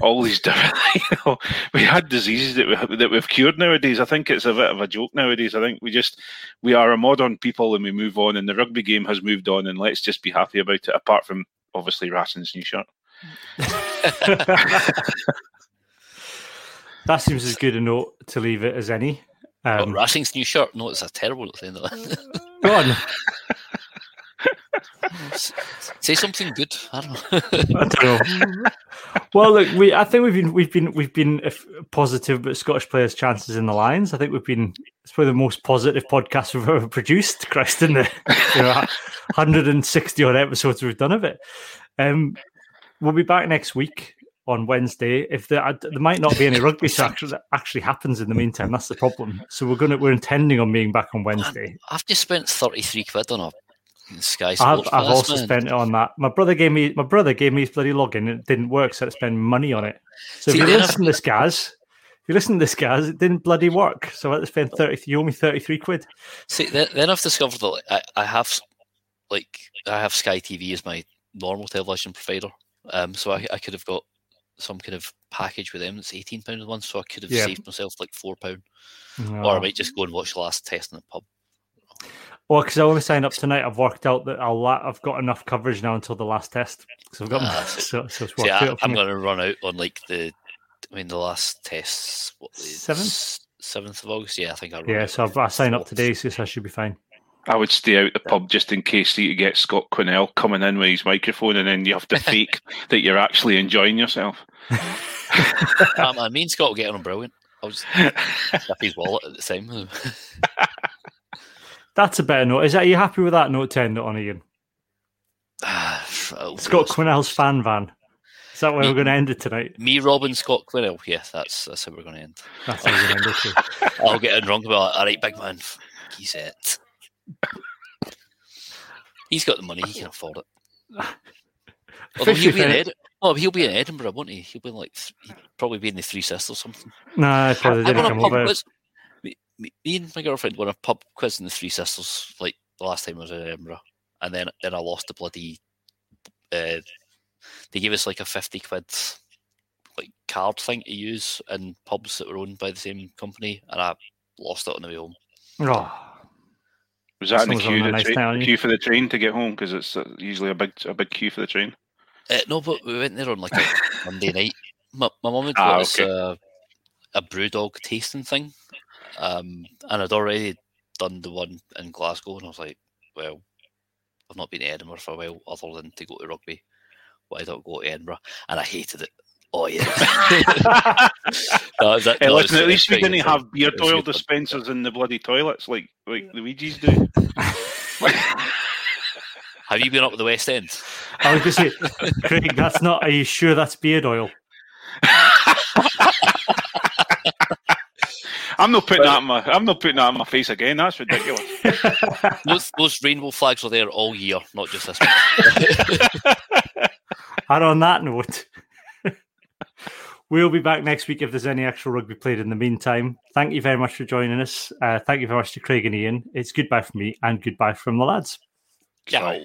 all these different, you know, we had diseases that, we, that we've cured nowadays. I think it's a bit of a joke nowadays. I think we just, we are a modern people and we move on and the rugby game has moved on and let's just be happy about it, apart from obviously Racing's new shirt. that seems as good a note to leave it as any. Um, oh, Racing's new shirt? No, it's a terrible thing. Go on. Say something good. I don't know. I don't know. well, look, we I think we've been we've been we've been positive about Scottish players' chances in the Lions. I think we've been it's probably the most positive podcast we've ever produced. Christ, in the you know, 160 odd episodes we've done of it. Um, we'll be back next week on Wednesday. If there, there might not be any rugby actually, that actually happens in the meantime, that's the problem. So we're gonna we're intending on being back on Wednesday. I've just spent 33 quid on a Sky Sports. I've, I've also spent it on that. My brother gave me my brother gave me his bloody login. It didn't work, so I spend money on it. So See, if you listen to this, guys, if you listen to this, guys, it didn't bloody work. So I had to spend thirty. You owe me thirty three quid. See, then, then I've discovered that I, I have like I have Sky TV as my normal television provider. Um, so I, I could have got some kind of package with them. It's eighteen pound a month, so I could have yeah. saved myself like four pound, no. or I might just go and watch the last test in the pub. Well, because I only signed up tonight, I've worked out that I'll I've got enough coverage now until the last test. So I've got uh, so, so see, I, am going to run out on like the, I mean, the last tests. What seventh? Seventh of August. Yeah, I think I. Yeah, so I've, I signed up today, so I should be fine. I would stay out the pub just in case you get Scott Quinnell coming in with his microphone, and then you have to fake that you're actually enjoying yourself. um, I mean, Scott will get on brilliant. I was his wallet at the same. That's a better note. Is that are you happy with that note ten on Iain? Scott Quinnell's fan van. Is that where me, we're going to end it tonight? Me, Robin, Scott Quinnell. Yes, that's that's how we're going to end. That's how we're going to end it. I'll get it wrong about all right, big man. He's it. He's got the money. He can afford it. Although he'll be, in Ed- oh, he'll be in Edinburgh, won't he? He'll be like probably be in the Three Sisters or something. Nah, probably didn't come over me, me and my girlfriend won a pub quiz in the Three Sisters like the last time I was in Edinburgh, and then then I lost the bloody. Uh, they gave us like a fifty quid like card thing to use in pubs that were owned by the same company, and I lost it on the way home. Oh. Was that in the queue, the nice train, queue for the train to get home? Because it's uh, usually a big a big queue for the train. Uh, no, but we went there on like a Monday night. My, my mum had got ah, us a, a BrewDog tasting thing, um, and I'd already done the one in Glasgow, and I was like, well, I've not been to Edinburgh for a while, other than to go to rugby. Why don't I go to Edinburgh? And I hated it. Oh yeah. no, that, hey, no, listen, at least we didn't have beard oil dispensers in the bloody toilets like like Luigi's do. have you been up at the West End? I was going to say, Craig, that's not. Are you sure that's beard oil? I'm not putting that in my. I'm not putting that in my face again. That's ridiculous. those, those rainbow flags are there all year, not just this one. and on that note, we'll be back next week if there's any actual rugby played in the meantime. Thank you very much for joining us. Uh, thank you very much to Craig and Iain. It's goodbye from me and goodbye from the lads. Ciao.